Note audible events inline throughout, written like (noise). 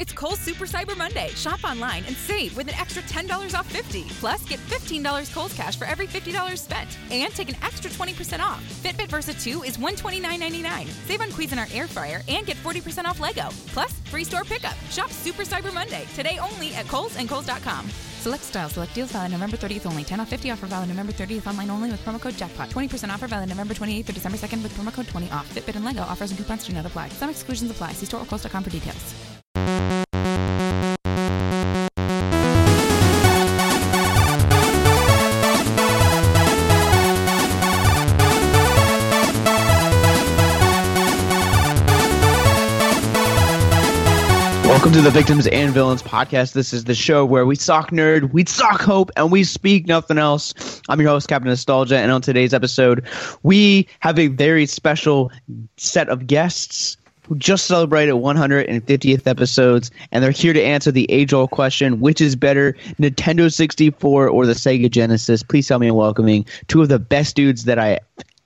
It's Kohl's Super Cyber Monday. Shop online and save with an extra $10 off 50. Plus, get $15 Kohl's cash for every $50 spent. And take an extra 20% off. Fitbit Versa 2 is $129.99. Save on Cuisinart Air Fryer and get 40% off Lego. Plus, free store pickup. Shop Super Cyber Monday today only at Kohl's and Kohl's.com. Select styles, select deals valid November 30th only. 10 off 50 offer valid November 30th online only with promo code jackpot. 20% offer valid November 28th through December 2nd with promo code 20 off. Fitbit and Lego offers and coupons do not apply. Some exclusions apply. See store or Kohl's.com for details. The Victims and Villains podcast. This is the show where we sock nerd, we sock hope, and we speak nothing else. I'm your host, Captain Nostalgia, and on today's episode, we have a very special set of guests who just celebrated 150th episodes, and they're here to answer the age-old question: which is better, Nintendo 64 or the Sega Genesis? Please tell me in welcoming two of the best dudes that I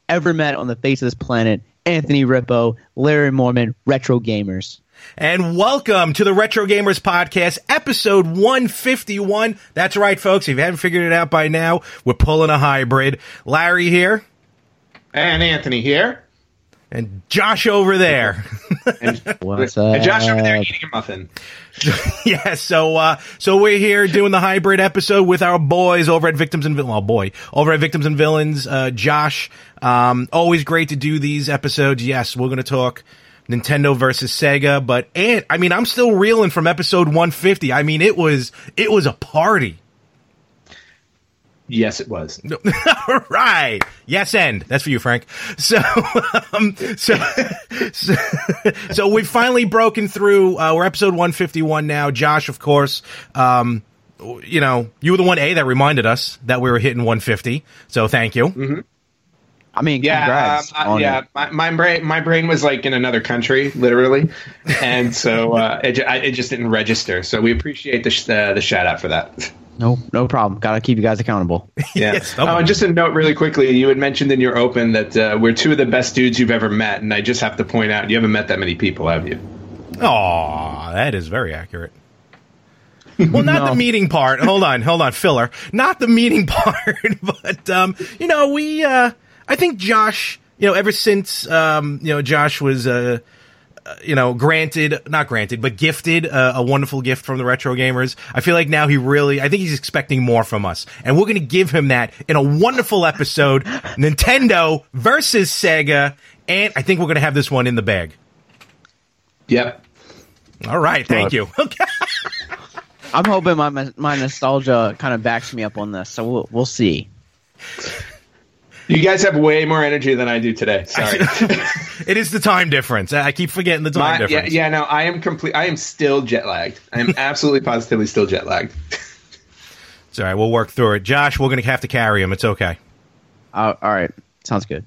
ever met on the face of this planet: Anthony Rippo, Larry Mormon, retro gamers. And welcome to the Retro Gamers Podcast, episode 151. That's right, folks. If you haven't figured it out by now, we're pulling a hybrid. Larry here. And Anthony here. And Josh over there. (laughs) and, What's and Josh over there eating a muffin. (laughs) yeah, so uh, so we're here doing the hybrid episode with our boys over at Victims and Villains. Well, boy, over at Victims and Villains. Uh, Josh, um, always great to do these episodes. Yes, we're going to talk Nintendo versus Sega, but and I mean, I'm still reeling from episode 150. I mean, it was it was a party. Yes, it was. (laughs) All right. Yes, end. That's for you, Frank. So, (laughs) um, so, (laughs) so, so we've finally broken through. Uh, we're episode 151 now. Josh, of course, um, you know, you were the one A that reminded us that we were hitting 150. So thank you. I mean, Yeah, congrats um, I- on yeah. it. My, my brain, my brain was like in another country, literally, and so uh, it, I, it just didn't register. So we appreciate the sh- uh, the shout out for that. No, no problem. Got to keep you guys accountable. (laughs) Yeah. Yes, oh, and just a note, really quickly, you had mentioned in your open that uh, we're two of the best dudes you've ever met, and I just have to point out, you haven't met that many people, have you? Oh, that is very accurate. Well, not (laughs) No. the meeting part. Hold on, hold on, filler. Not the meeting (laughs) part, but um, you know, we. Uh, I think Josh. You know, ever since um, you know Josh was. Uh, uh, you know, granted, not granted, but gifted uh, a wonderful gift from the retro gamers. I feel like now he really, I think he's expecting more from us, and we're going to give him that in a wonderful episode: (laughs) Nintendo versus Sega, and I think we're going to have this one in the bag. Yep. All right, thank you. (laughs) Okay. I'm hoping my my nostalgia kind of backs me up on this, so we'll we'll see. You guys have way more energy than I do today. Sorry. (laughs) It is the time difference. I keep forgetting the time My- yeah, difference. yeah, no, I am complete. I am still jet lagged. I am (laughs) absolutely positively still jet lagged. (laughs) It's all right. We'll work through it. Josh, we're going to have to carry him. It's okay. Uh, all right, sounds good.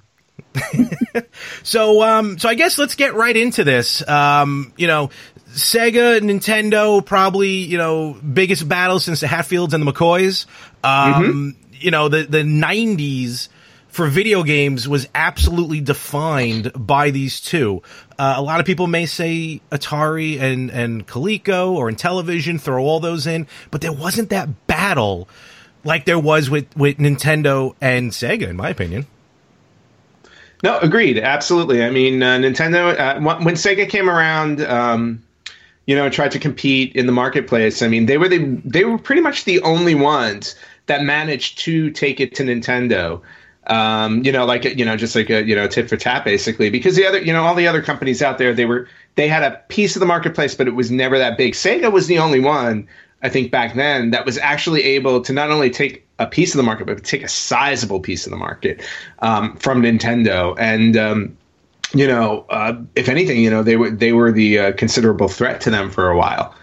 So, um, so I guess let's get right into this. Um, you know, Sega, Nintendo, probably you know biggest battle since the Hatfields and the McCoys. Um, You know, the the '90s for video games was absolutely defined by these two. Uh, a lot of people may say Atari and and Coleco or Intellivision, throw all those in, but there wasn't that battle like there was with with Nintendo and Sega, in my opinion. No, agreed. Absolutely. I mean, uh, Nintendo, uh, wh- when Sega came around, um, you know, tried to compete in the marketplace, I mean, they were the, they were pretty much the only ones that managed to take it to Nintendo. Um, you know, like you know, just like a you know tit for tat, basically. Because the other, you know, all the other companies out there, they were they had a piece of the marketplace, but it was never that big. Sega was the only one, I think, back then that was actually able to not only take a piece of the market, but take a sizable piece of the market um, from Nintendo. And um, you know, uh, if anything, you know, they were they were the uh, considerable threat to them for a while.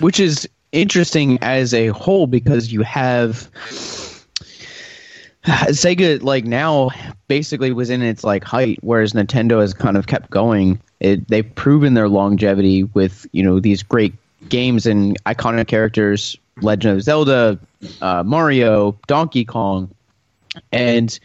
Which is interesting as a whole because you have (sighs) Sega like now basically was in its like height, whereas Nintendo has kind of kept going. It, they've proven their longevity with you know these great games and iconic characters, Legend of Zelda, uh, Mario, Donkey Kong, and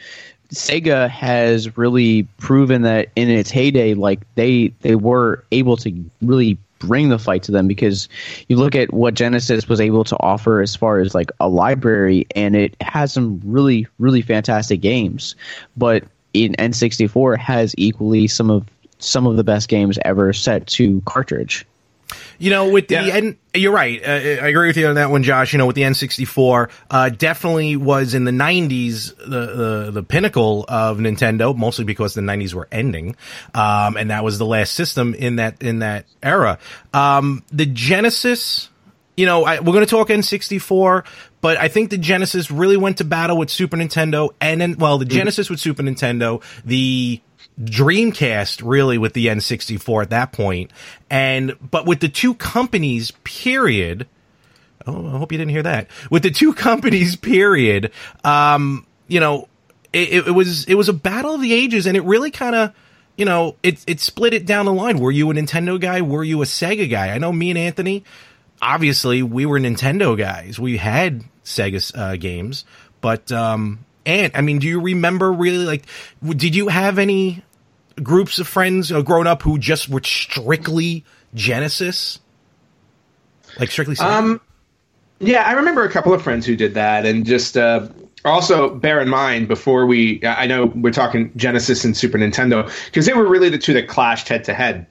Sega has really proven that in its heyday, like they they were able to really bring the fight to them because you look at what Genesis was able to offer as far as like a library and it has some really really fantastic games. But in N64 has equally some of some of the best games ever set to cartridge you know, with the Yeah. and you're right. Uh, I agree with you on that one, Josh. You know, with the N64, uh, definitely was in the '90s the, the the pinnacle of Nintendo, mostly because the '90s were ending, um, and that was the last system in that in that era. Um, the Genesis. You know, I, we're going to talk N64, but I think the Genesis really went to battle with Super Nintendo, and then, well, the Genesis with Super Nintendo, the Dreamcast really with the N64 at that point, and but with the two companies, period. Oh, I hope you didn't hear that. With the two (laughs) companies, period. Um, you know, it, it was it was a battle of the ages, and it really kind of. You know, it it split it down the line. Were you a Nintendo guy? Were you a Sega guy? I know me and Anthony, obviously, we were Nintendo guys. We had Sega uh, games, but um, and I mean, do you remember really like? Did you have any groups of friends uh, growing up who just were strictly Genesis, like strictly? Sega? Um, yeah, I remember a couple of friends who did that, and just uh, also bear in mind before we, I know we're talking Genesis and Super Nintendo because they were really the two that clashed head to head.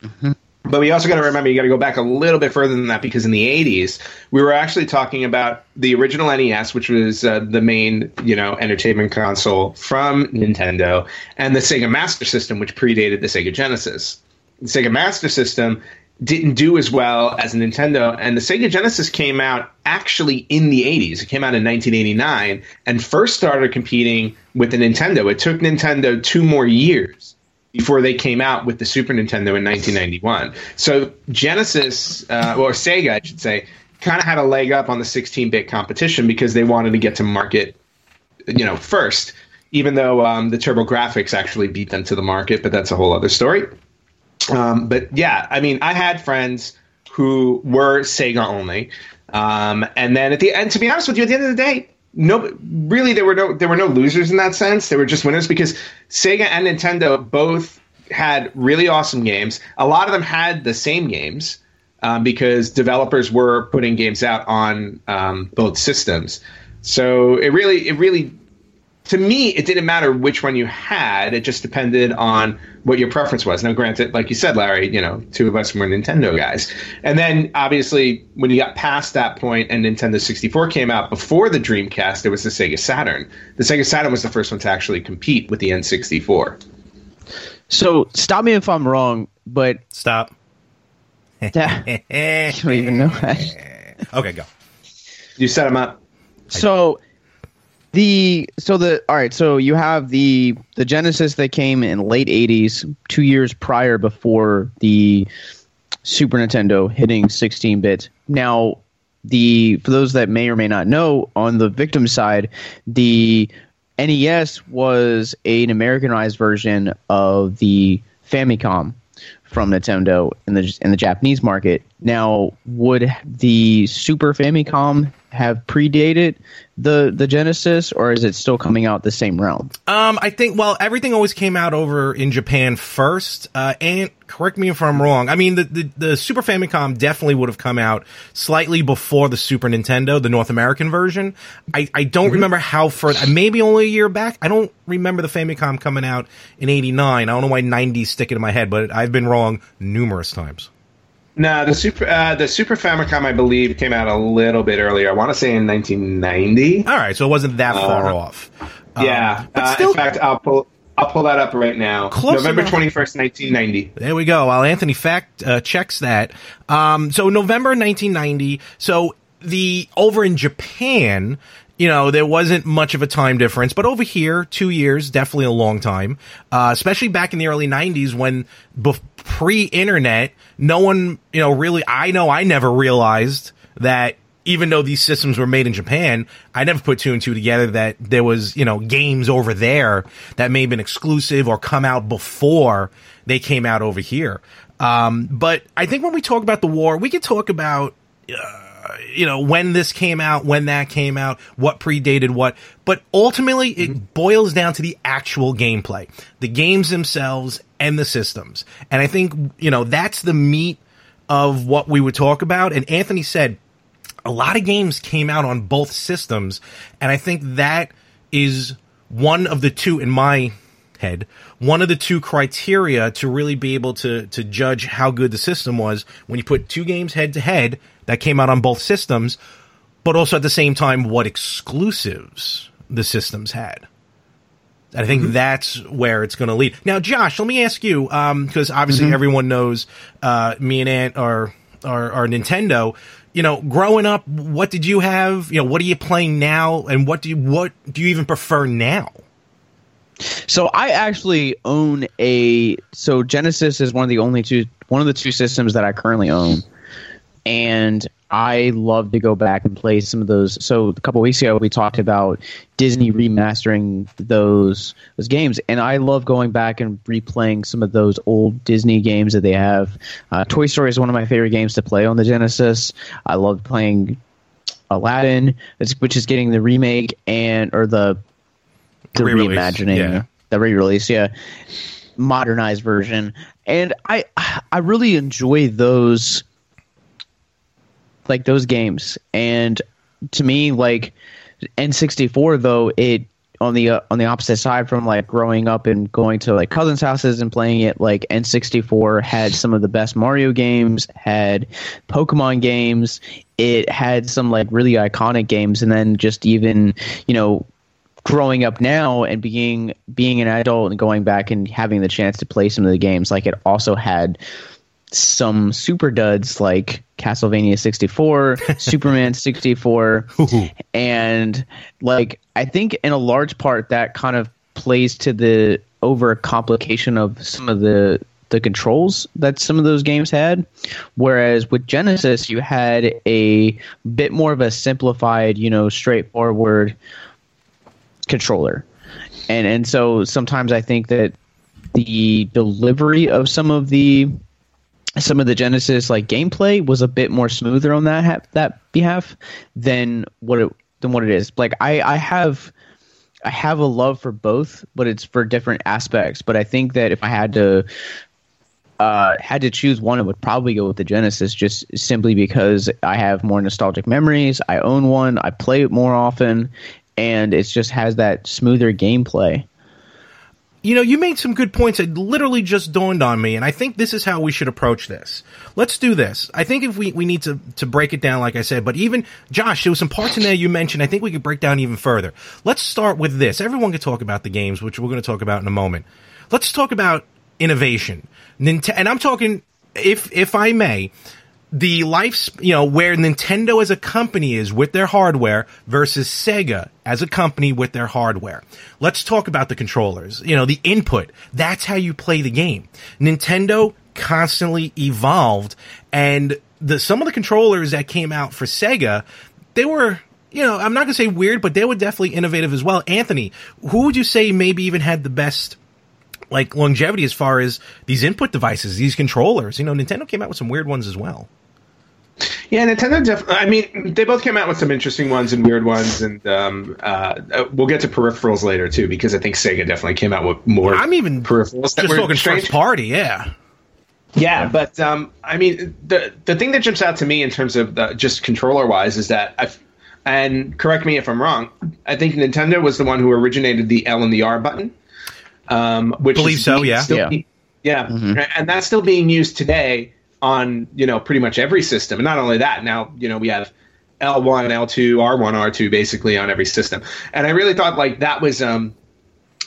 But we also got to remember you got to go back a little bit further than that because in the 80s we were actually talking about the original NES, which was uh, the main you know entertainment console from Nintendo, and the Sega Master System, which predated the Sega Genesis. The Sega Master System didn't do as well as Nintendo, and the Sega Genesis came out actually in the 80s. It came out in 1989 and first started competing with the Nintendo. It took Nintendo two more years before they came out with the Super Nintendo in 1991. So Genesis, uh, or Sega, I should say, kind of had a leg up on the 16-bit competition because they wanted to get to market, you know, first. Even though um, the TurboGrafx actually beat them to the market, but that's a whole other story. Um, but yeah, I mean, I had friends who were Sega only, um, and then at the end, to be honest with you, at the end of the day, no, really, there were no there were no losers in that sense. There were just winners because Sega and Nintendo both had really awesome games. A lot of them had the same games um, because developers were putting games out on um, both systems. So it really, it really to me, it didn't matter which one you had. It just depended on what your preference was. Now, granted, like you said, Larry, you know, two of us were Nintendo guys. And then, obviously, when you got past that point and Nintendo 64 came out before the Dreamcast, there was the Sega Saturn. The Sega Saturn was the first one to actually compete with the N64. so stop me if i'm wrong but Stop. (laughs) I don't even know that. (laughs) okay, go. You set them up. So the so the all right, so you have the the Genesis that came in late '80s, two years prior before the Super Nintendo hitting 16 bit. Now, the for those that may or may not know, on the victim side, the NES was an Americanized version of the Famicom from Nintendo in the in the Japanese market. Now, would the Super Famicom have predated the the Genesis, or is it still coming out the same realm? Um, I think well, everything always came out over in Japan first. Uh, and correct me if I'm wrong. I mean, the, the the Super Famicom definitely would have come out slightly before the Super Nintendo, the North American version. I I don't remember how far. Maybe only a year back. I don't remember the Famicom coming out in '89. I don't know why '90s stick it in my head, but I've been wrong numerous times. No, the Super uh, the Super Famicom, I believe, came out a little bit earlier. I want to say in 1990. All right, so it wasn't that far Uh, off. Yeah, Um, but uh, in fact, I'll pull I'll pull that up right now. Close November twenty first, nineteen ninety. There we go. While Anthony fact uh, checks that, um, so November 1990. So the over in Japan, you know, there wasn't much of a time difference, but over here, two years, definitely a long time. Uh, especially back in the early 90s when bef- pre-internet, no one, you know, really. I know I never realized that even though these systems were made in Japan, I never put two and two together that there was, you know, games over there that may have been exclusive or come out before they came out over here. Um, but I think when we talk about the war, we could talk about, uh, you know, when this came out, when that came out, what predated what. But ultimately, it mm-hmm. boils down to the actual gameplay, the games themselves and the systems. And I think, you know, that's the meat of what we would talk about. And Anthony said a lot of games came out on both systems, and I think that is one of the two in my head one of the two criteria to really be able to to judge how good the system was when you put two games head to head that came out on both systems but also at the same time what exclusives the systems had I think mm-hmm. that's where it's going to lead. Now, Josh, let me ask you, because um, obviously mm-hmm. everyone knows uh, me and Ant are, are, are Nintendo. You know, growing up, what did you have? You know, what are you playing now, and what do you what do you even prefer now? So I actually own a so Genesis is one of the only two one of the two systems that I currently own. And I love to go back and play some of those. So a couple weeks ago we talked about Disney remastering those those games, and I love going back and replaying some of those old Disney games that they have. Uh, Toy Story is one of my favorite games to play on the Genesis. I love playing Aladdin, which is getting the remake and or the the re-release, reimagining, yeah. the re-release, yeah, modernized version, and I I really enjoy those like those games, and to me, like N64 though it on the uh, on the opposite side from like growing up and going to like cousins' houses and playing it like N64 had some of the best Mario games, had Pokemon games, it had some like really iconic games. And then just even, you know, growing up now and being being an adult and going back and having the chance to play some of the games like it also had some super duds like Castlevania 64, (laughs) Superman 64 and like I think in a large part that kind of plays to the over complication of some of the the controls that some of those games had. Whereas with Genesis you had a bit more of a simplified, you know, straightforward controller. And and so sometimes I think that the delivery of some of the some of the Genesis like gameplay was a bit more smoother on that ha- that behalf than what it than what it is. Like I I have I have a love for both, but it's for different aspects. But I think that if I had to uh, had to choose one, it would probably go with the Genesis, just simply because I have more nostalgic memories. I own one, I play it more often, and it just has that smoother gameplay. You know, you made some good points. It literally just dawned on me, and I think this is how we should approach this. Let's do this. I think if we, we need to, to break it down, like I said, but even, Josh, there was some parts in there you mentioned, I think we could break down even further. Let's start with this. Everyone can talk about the games, which we're going to talk about in a moment. Let's talk about innovation. Nint- and I'm talking, if, if I may, the life, you know, where Nintendo as a company is with their hardware versus Sega as a company with their hardware. Let's talk about the controllers. You know, the input. That's how you play the game. Nintendo constantly evolved and the, some of the controllers that came out for Sega, they were, you know, I'm not going to say weird, but they were definitely innovative as well. Anthony, who would you say maybe even had the best like longevity as far as these input devices, these controllers. You know, Nintendo came out with some weird ones as well. Yeah, Nintendo. Def- I mean, they both came out with some interesting ones and weird ones, and um, uh, we'll get to peripherals later too, because I think Sega definitely came out with more. I'm even peripherals. Just talking strange. first party, yeah. Yeah, but um, I mean, the the thing that jumps out to me in terms of the, just controller wise is that I've, and correct me if I'm wrong. I think Nintendo was the one who originated the L and the R button, um, which believe so. Yeah, yeah, yeah, mm-hmm. and that's still being used today on you know pretty much every system. And not only that, now you know we have L1, L2, R1, R2 basically on every system. And I really thought like that was um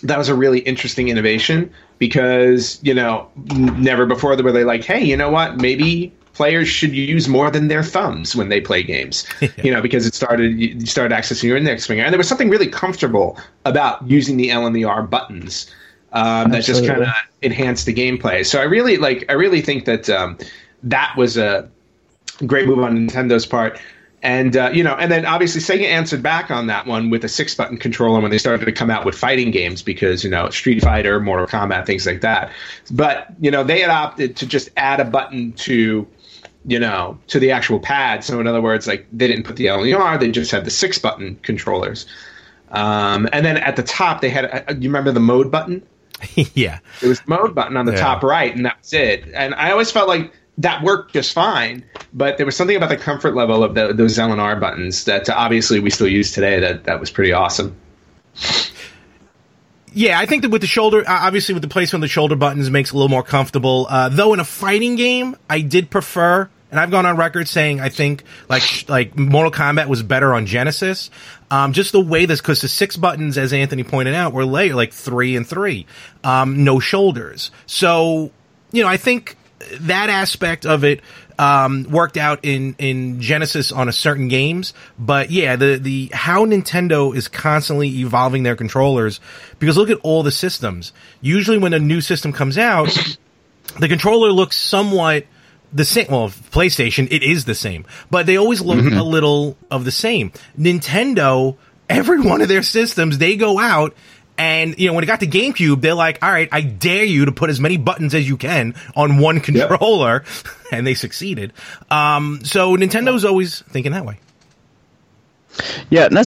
that was a really interesting innovation because you know never before were they like, hey, you know what, maybe players should use more than their thumbs when they play games. (laughs) you know, because it started you started accessing your index finger, and there was something really comfortable about using the L and the R buttons um, that just kind of enhanced the gameplay. So I really like. I really think that um, that was a great move on Nintendo's part. And uh, you know, and then obviously Sega answered back on that one with a six-button controller when they started to come out with fighting games because you know Street Fighter, Mortal Kombat, things like that. But you know, they had opted to just add a button to you know to the actual pad. So in other words, like they didn't put the L and R, they just had the six-button controllers. Um, and then at the top, they had. A, you remember the mode button? (laughs) yeah. It was mode button on the yeah. top right, and that was it. And I always felt like that worked just fine. But there was something about the comfort level of the, those L and R buttons that obviously we still use today. That that was pretty awesome. Yeah, I think that with the shoulder, obviously with the placement of the shoulder buttons makes it a little more comfortable. Uh, though in a fighting game, I did prefer, and I've gone on record saying I think like like Mortal Kombat was better on Genesis. Um, just the way this, because the six buttons, as Anthony pointed out, were layered like three and three, um, no shoulders. So you know, I think that aspect of it um, worked out in in Genesis on a certain games, but yeah, the the how Nintendo is constantly evolving their controllers because look at all the systems. Usually, when a new system comes out, the controller looks somewhat the same. Well, PlayStation, it is the same, but they always look mm-hmm. a little of the same. Nintendo, every (laughs) one of their systems, they go out and you know, when it got to GameCube, they're like, "All right, I dare you to put as many buttons as you can on one controller," yep. (laughs) and they succeeded. Um, so Nintendo's always thinking that way. Yeah, that's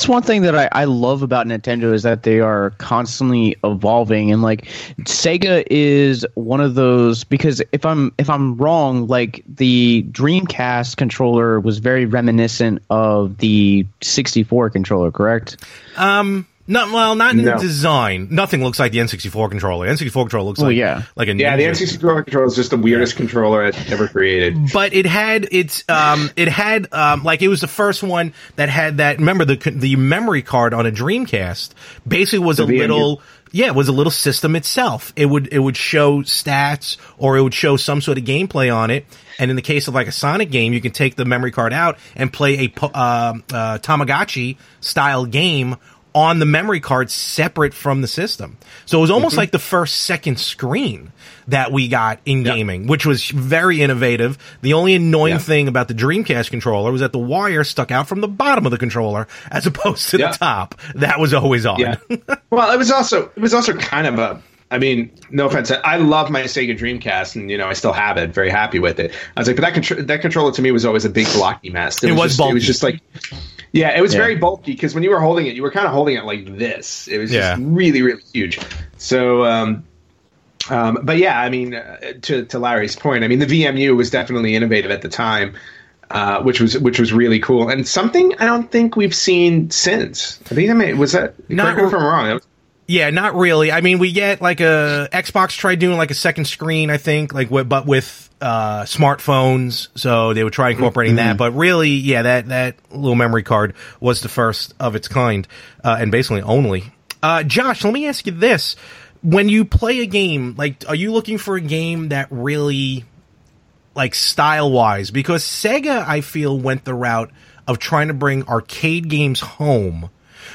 That's one thing that I, I love about Nintendo is that they are constantly evolving and like Sega is one of those because if I'm if I'm wrong, like the Dreamcast controller was very reminiscent of the 64 controller, correct? Um not well, not in no. design. Nothing looks like the N64 controller. N64 controller looks like yeah, like a yeah. The N64 controller is just the weirdest controller I've ever created. But it had its um, it had um, like it was the first one that had that. Remember the the memory card on a Dreamcast basically was a little yeah, it was a little system itself. It would it would show stats or it would show some sort of gameplay on it. And in the case of like a Sonic game, you can take the memory card out and play a uh, uh, Tamagotchi style game on the memory card separate from the system. So it was almost mm-hmm. like the first second screen that we got in yep. gaming, which was very innovative. The only annoying yep. thing about the Dreamcast controller was that the wire stuck out from the bottom of the controller as opposed to yep. the top. That was always on. Yeah. (laughs) well, it was also it was also kind of a I mean, no offense. I love my Sega Dreamcast, and you know I still have it. Very happy with it. I was like, but that contr- that controller to me was always a big blocky mess. It, it was, was just, It was just like yeah, it was yeah. very bulky because when you were holding it, you were kind of holding it like this. It was yeah. just really, really huge. So, um, um, but yeah, I mean, uh, to to Larry's point, I mean, the VMU was definitely innovative at the time, uh, which was which was really cool and something I don't think we've seen since. I think I mean, was that not correct me if I'm wrong. Yeah, not really. I mean, we get like a Xbox tried doing like a second screen, I think, like what but with uh, smartphones, so they would try incorporating mm-hmm. that. But really, yeah, that that little memory card was the first of its kind, uh, and basically only. Uh, Josh, let me ask you this: When you play a game, like, are you looking for a game that really, like, style wise? Because Sega, I feel, went the route of trying to bring arcade games home,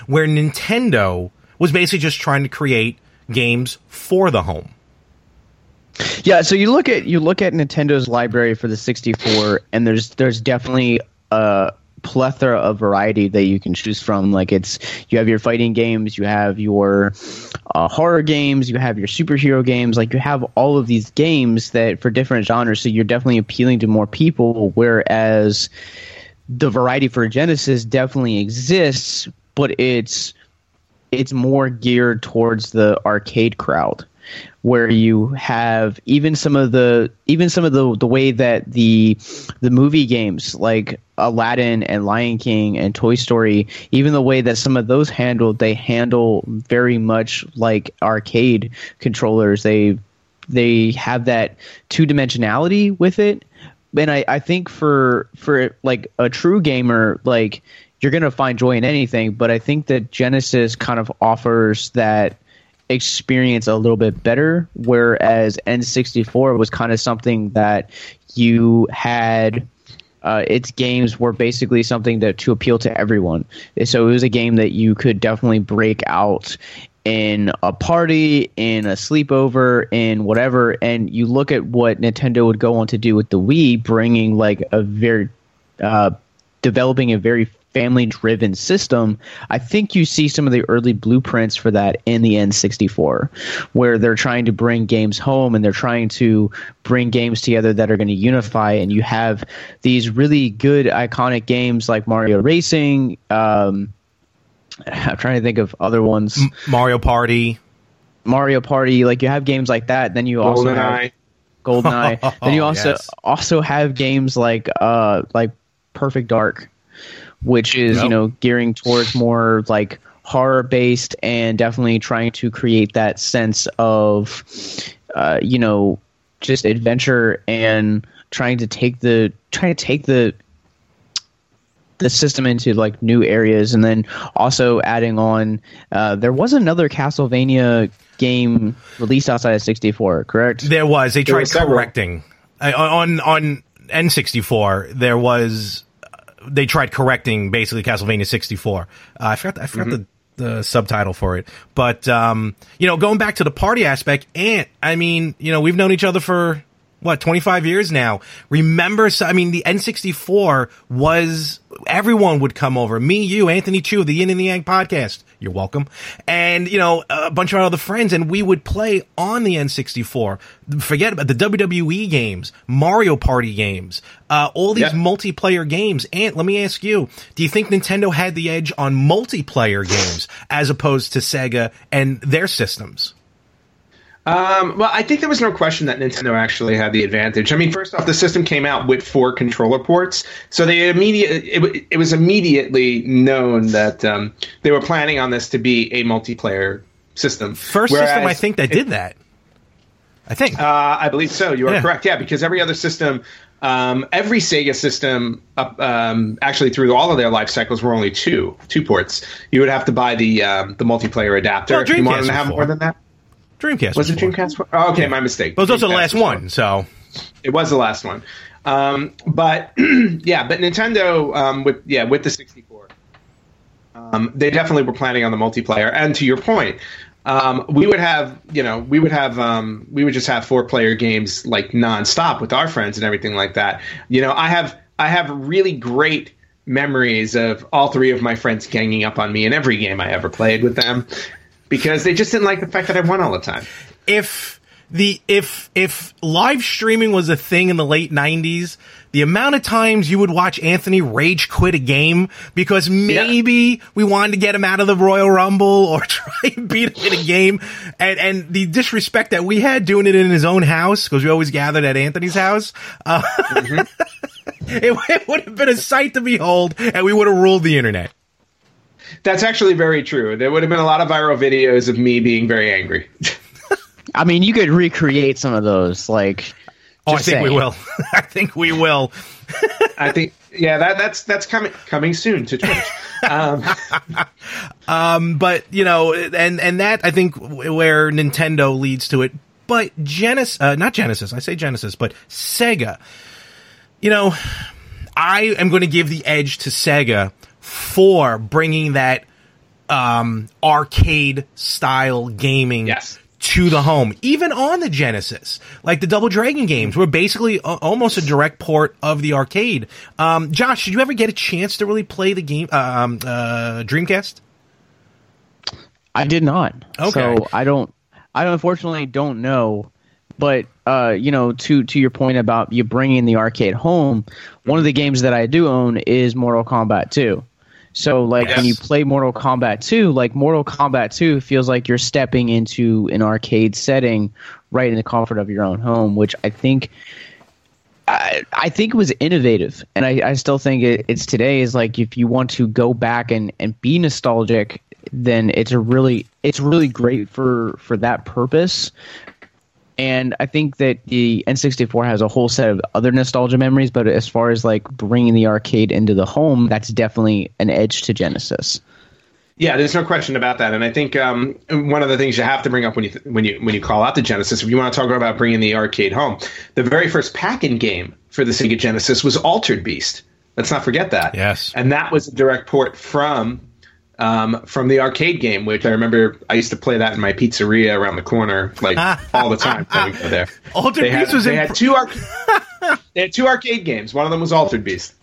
where Nintendo was basically just trying to create games for the home. Yeah, so you look at you look at Nintendo's library for the 64 and there's there's definitely a plethora of variety that you can choose from. Like it's you have your fighting games, you have your uh, horror games, you have your superhero games, like you have all of these games that for different genres so you're definitely appealing to more people whereas the variety for Genesis definitely exists, but it's it's more geared towards the arcade crowd where you have even some of the even some of the the way that the the movie games like Aladdin and Lion King and Toy Story, even the way that some of those handled, they handle very much like arcade controllers. They they have that two dimensionality with it. And I, I think for for like a true gamer, like you're gonna find joy in anything, but I think that Genesis kind of offers that experience a little bit better, whereas N64 was kind of something that you had. Uh, its games were basically something that to appeal to everyone. So it was a game that you could definitely break out in a party, in a sleepover, in whatever, and you look at what Nintendo would go on to do with the Wii, bringing like a very, uh, developing a very family driven system, I think you see some of the early blueprints for that in the N64, where they're trying to bring games home and they're trying to bring games together that are going to unify. And you have these really good, iconic games like Mario Racing. Um, I'm trying to think of other ones. M- Mario Party. Mario Party, like you have games like that. Then you also Golden have Eye. GoldenEye. (laughs) then you Oh, also yes. also have games like uh like Perfect Dark, which is you know gearing towards more like horror based and definitely trying to create that sense of uh you know just adventure and trying to take the trying to take the the system into like new areas and then also adding on uh, there was another castlevania game released outside of 64 correct There was. They There tried several. correcting uh, on on N64. There was they tried correcting basically Castlevania 64. Uh, I forgot I forgot the the subtitle for it, but um, you know, going back to the party aspect, and I mean, you know, we've known each other for what 25 years now. Remember, I mean, the N64 was everyone would come over. Me, you, Anthony Chu, the Yin and the Yang podcast. You're welcome. And, you know, a bunch of our other friends, and we would play on the N64. Forget about the WWE games, Mario Party games, uh, all these Yeah. multiplayer games. And let me ask you, do you think Nintendo had the edge on multiplayer games as opposed to Sega and their systems? Um, well, I think there was no question that Nintendo actually had the advantage. I mean, first off, the system came out with four controller ports, so they immediate it, it was immediately known that um, they were planning on this to be a multiplayer system. First system, I think, that did that. I think. Uh, I believe so. You are Yeah. correct. Yeah, because every other system, um, every Sega system, up, um, actually through all of their life cycles, were only two two ports. You would have to buy the um, the multiplayer adapter. Well, if you wanted to have was more than that. Dreamcast Was it four. Dreamcast? Oh, okay, my mistake. But it was also the last four. one, so It was the last one. Um, but (clears throat) yeah, but Nintendo um, with yeah with the 64, um, they definitely were planning on the multiplayer. And to your point, um, we would have you know we would have um, we would just have four player games like nonstop with our friends and everything like that. You know, I have I have really great memories of all three of my friends ganging up on me in every game I ever played with them because they just didn't like the fact that I won all the time. if the if if live streaming was a thing in the late 90s the amount of times you would watch Anthony rage quit a game because maybe we wanted to get him out of the Royal Rumble or (laughs) try and beat him in a game. And and the disrespect that we had doing it in his own house because we always gathered at Anthony's house uh, (laughs) it, it would have been a sight to behold and we would have ruled the internet That's actually very true. There would have been a lot of viral videos of me being very angry. i mean you could recreate some of those like oh I just think we will (laughs) I think we will I think, yeah, that, that's that's coming coming soon to Twitch. (laughs) Um, but you know, and and that I think where Nintendo leads to it. But Genesis, uh, not Genesis, I say Genesis, but Sega. You know, I am going to give the edge to Sega for bringing that um, arcade style gaming Yes. to the home, even on the Genesis. Like the Double Dragon games were basically a- almost a direct port of the arcade. Um, Josh, did you ever get a chance to really play the game, um, uh, Dreamcast? I did not. Okay. So I don't. I unfortunately don't know. But uh, you know, to to your point about you bringing the arcade home, one of the games that I do own is Mortal Kombat 2. So like when you play Mortal Kombat 2, like Mortal Kombat 2 feels like you're stepping into an arcade setting right in the comfort of your own home, which I think I, I think was innovative, and I, I still think it, it's today. Is like if you want to go back and, and be nostalgic, then it's a really it's really great for for that purpose. And I think that the N64 has a whole set of other nostalgia memories, but as far as like bringing the arcade into the home, that's definitely an edge to Genesis. Yeah, there's no question about that, and I think um, one of the things you have to bring up when you when you when you call out the Genesis, if you want to talk about bringing the arcade home, the very first pack-in game for the Sega Genesis was Altered Beast. Let's not forget that. Yes. and that was a direct port from um, from the arcade game, which I remember I used to play that in my pizzeria around the corner, like (laughs) all the time when we go there. Altered They Beast had, was they in. had two arc- (laughs) they had two arcade games. One of them was Altered Beast.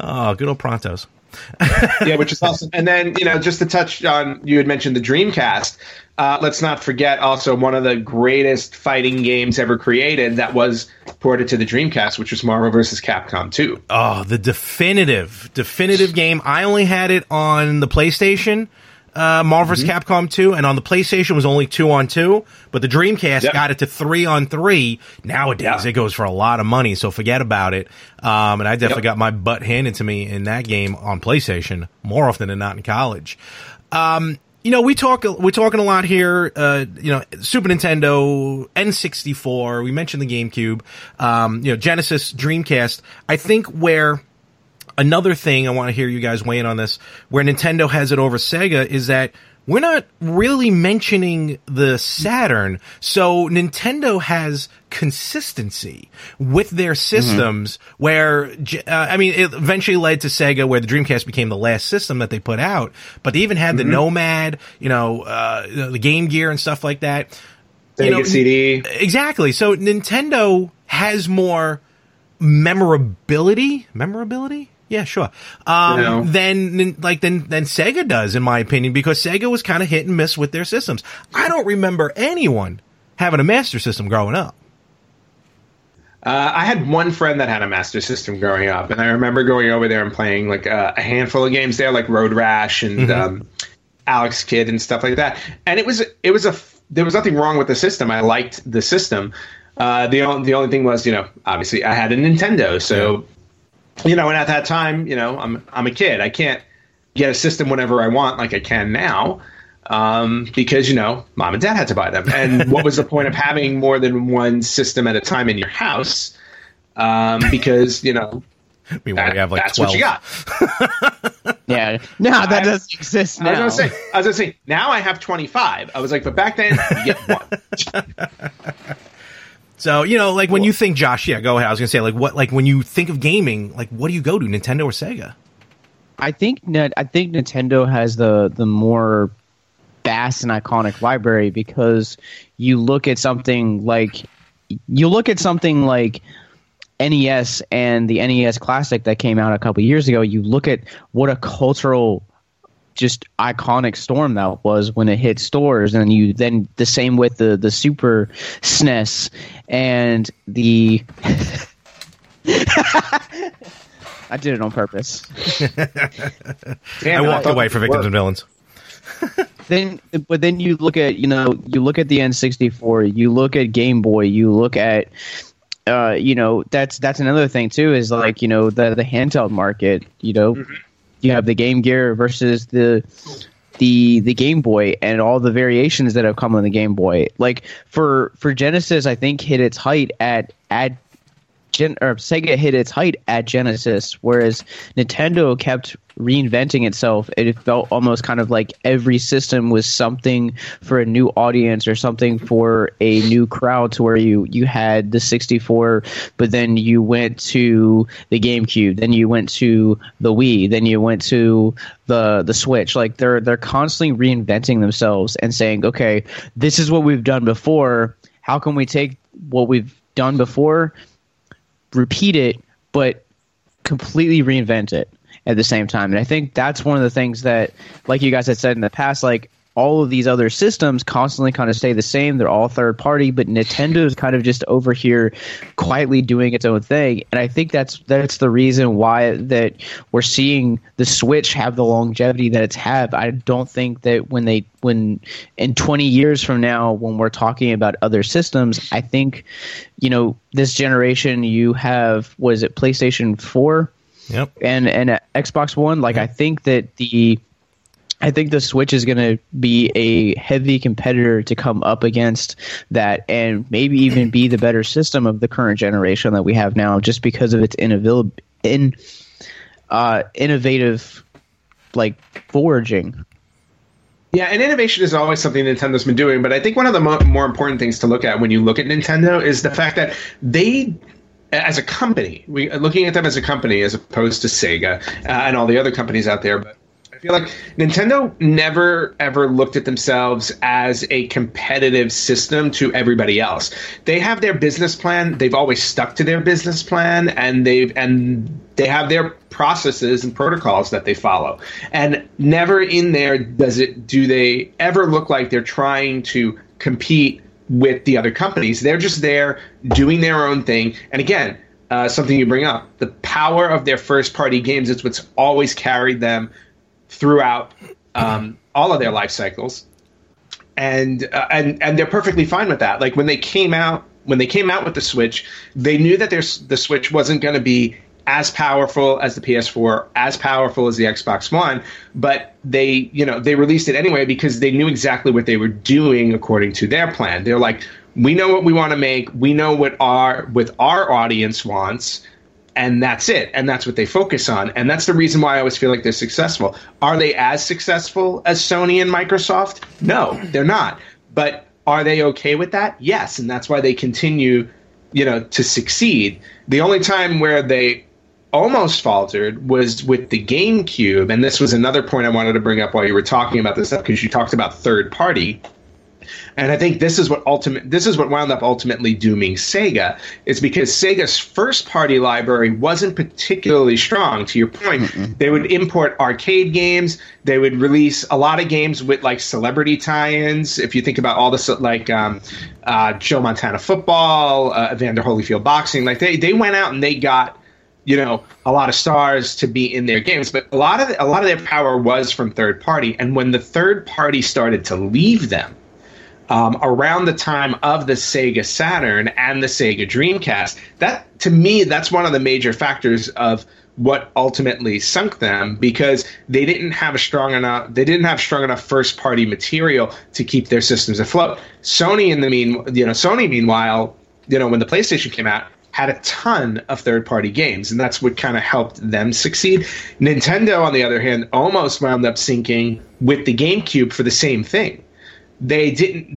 oh, good old Prontos. Yeah, (laughs) which is awesome. And then, you know, just to touch on, you had mentioned the Dreamcast. Uh, let's not forget also one of the greatest fighting games ever created that was ported to the Dreamcast, which was Marvel vs. Capcom 2. Oh, the definitive, definitive game. I only had it on the PlayStation, uh, Marvel vs. Capcom 2, and on the PlayStation was only two on two, but the Dreamcast Yep. got it to three on three. Nowadays, Yeah. it goes for a lot of money, so forget about it. Um, and I definitely Yep. got my butt handed to me in that game on PlayStation more often than not in college. Um, you know, we talk, we're talking a lot here, uh, you know, Super Nintendo, N64, we mentioned the GameCube, um, you know, Genesis, Dreamcast. I think where, another thing I want to hear you guys weigh in on this, where Nintendo has it over Sega, is that we're not really mentioning the Saturn. So Nintendo has consistency with their systems where, uh, I mean, it eventually led to Sega where the Dreamcast became the last system that they put out, but they even had the Nomad, you know, uh, the Game Gear and stuff like that. Sega You know, CD. Exactly. So Nintendo has more memorability. Memorability? Yeah, sure. Um, You know. than like than than Sega does, in my opinion, because Sega was kind of hit and miss with their systems. I don't remember anyone having a Master System growing up. Uh, I had one friend that had a Master System growing up, and I remember going over there and playing like uh, a handful of games there, like Road Rash and um, Alex Kidd and stuff like that. And it was it was a there was nothing wrong with the system. I liked the system. Uh, the only the only thing was, you know, obviously I had a Nintendo, so you know, and at that time, you know, I'm I'm a kid. I can't get a system whenever I want like I can now. Um, because you know, mom and dad had to buy them. And (laughs) what was the point of having more than one system at a time in your house? Um, because you know, (laughs) Meanwhile, that- we have like that's twelve. what you got. (laughs) Yeah, no, that I- doesn't exist now. I was gonna say, I was gonna say, now I have 25. I was like, but back then, you get one. So you know, like when you think, Josh, yeah, go ahead. I was gonna say, like, what, like when you think of gaming, like, what do you go to, Nintendo or Sega? I think Net, I think Nintendo has the the more vast and iconic library because you look at something like you look at something like NES and the NES Classic that came out a couple years ago. You look at what a cultural just iconic storm that was when it hit stores and you then the same with the the super SNES and the (laughs) I did it on purpose. Damn, (laughs) I walked thought away for victims work. and villains. (laughs) then but then you look at you know you look at the N64 you look at Game Boy you look at uh you know that's that's another thing too is like you know the the handheld market you know you have the Game Gear versus the the the Game Boy and all the variations that have come on the Game Boy. Like for for Genesis I think hit its height at at Gen- or Sega hit its height at Genesis, whereas Nintendo kept reinventing itself. It felt almost kind of like every system was something for a new audience or something for a new crowd. To where you you had the 64, but then you went to the GameCube, then you went to the Wii, then you went to the the Switch. Like they're they're constantly reinventing themselves and saying, okay, this is what we've done before. How can we take what we've done before? repeat it, but completely reinvent it at the same time. And I think that's one of the things that, like you guys had said in the past, like all of these other systems constantly kind of stay the same. They're all third party, but Nintendo is kind of just over here quietly doing its own thing. And I think that's that's the reason why that we're seeing the Switch have the longevity that it's had. I don't think that when they when in 20 years from now when we're talking about other systems, I think you know this generation you have was it PlayStation 4 Yep. and and uh, Xbox One. Like I think that the I think the Switch is going to be a heavy competitor to come up against that, and maybe even be the better system of the current generation that we have now, just because of its innovative, in, uh, innovative, like foraging. Yeah, and innovation is always something Nintendo's been doing, but I think one of the mo- more important things to look at when you look at Nintendo is the fact that they as a company, we looking at them as a company as opposed to Sega uh, and all the other companies out there, but I feel like Nintendo never ever looked at themselves as a competitive system to everybody else. They have their business plan. They've always stuck to their business plan, and they've and they have their processes and protocols that they follow. And never in there does it do they ever look like they're trying to compete with the other companies. They're just there doing their own thing. And again, uh, something you bring up, the power of their first party games is what's always carried them throughout um, all of their life cycles. And, uh, and and they're perfectly fine with that. Like when they came out when they came out with the Switch, they knew that their, the Switch wasn't going to be as powerful as the PS4, as powerful as the Xbox One, but they, you know, they released it anyway because they knew exactly what they were doing according to their plan. They're like, we know what we want to make, we know what our with our audience wants, and that's it. And that's what they focus on. And that's the reason why I always feel like they're successful. Are they as successful as Sony and Microsoft? No, they're not. But are they okay with that? Yes, and that's why they continue, you know, to succeed. The only time where they almost faltered was with the GameCube, and this was another point I wanted to bring up while you were talking about this stuff because you talked about third party. And I think this is what ultimate this is what wound up ultimately dooming Sega is because Sega's first party library wasn't particularly strong. To your point, Mm-mm. they would import arcade games. They would release a lot of games with like celebrity tie-ins. If you think about all the like um, uh, Joe Montana football, uh, Evander Holyfield boxing, like they they went out and they got you know a lot of stars to be in their games but a lot of the, a lot of their power was from third party. And when the third party started to leave them um, around the time of the Sega Saturn and the Sega Dreamcast that to me that's one of the major factors of what ultimately sunk them because they didn't have a strong enough they didn't have strong enough first party material to keep their systems afloat. Sony in the mean you know Sony meanwhile you know when the PlayStation came out had a ton of third party games, and that's what kind of helped them succeed. Nintendo, on the other hand, almost wound up sinking with the GameCube for the same thing. They didn't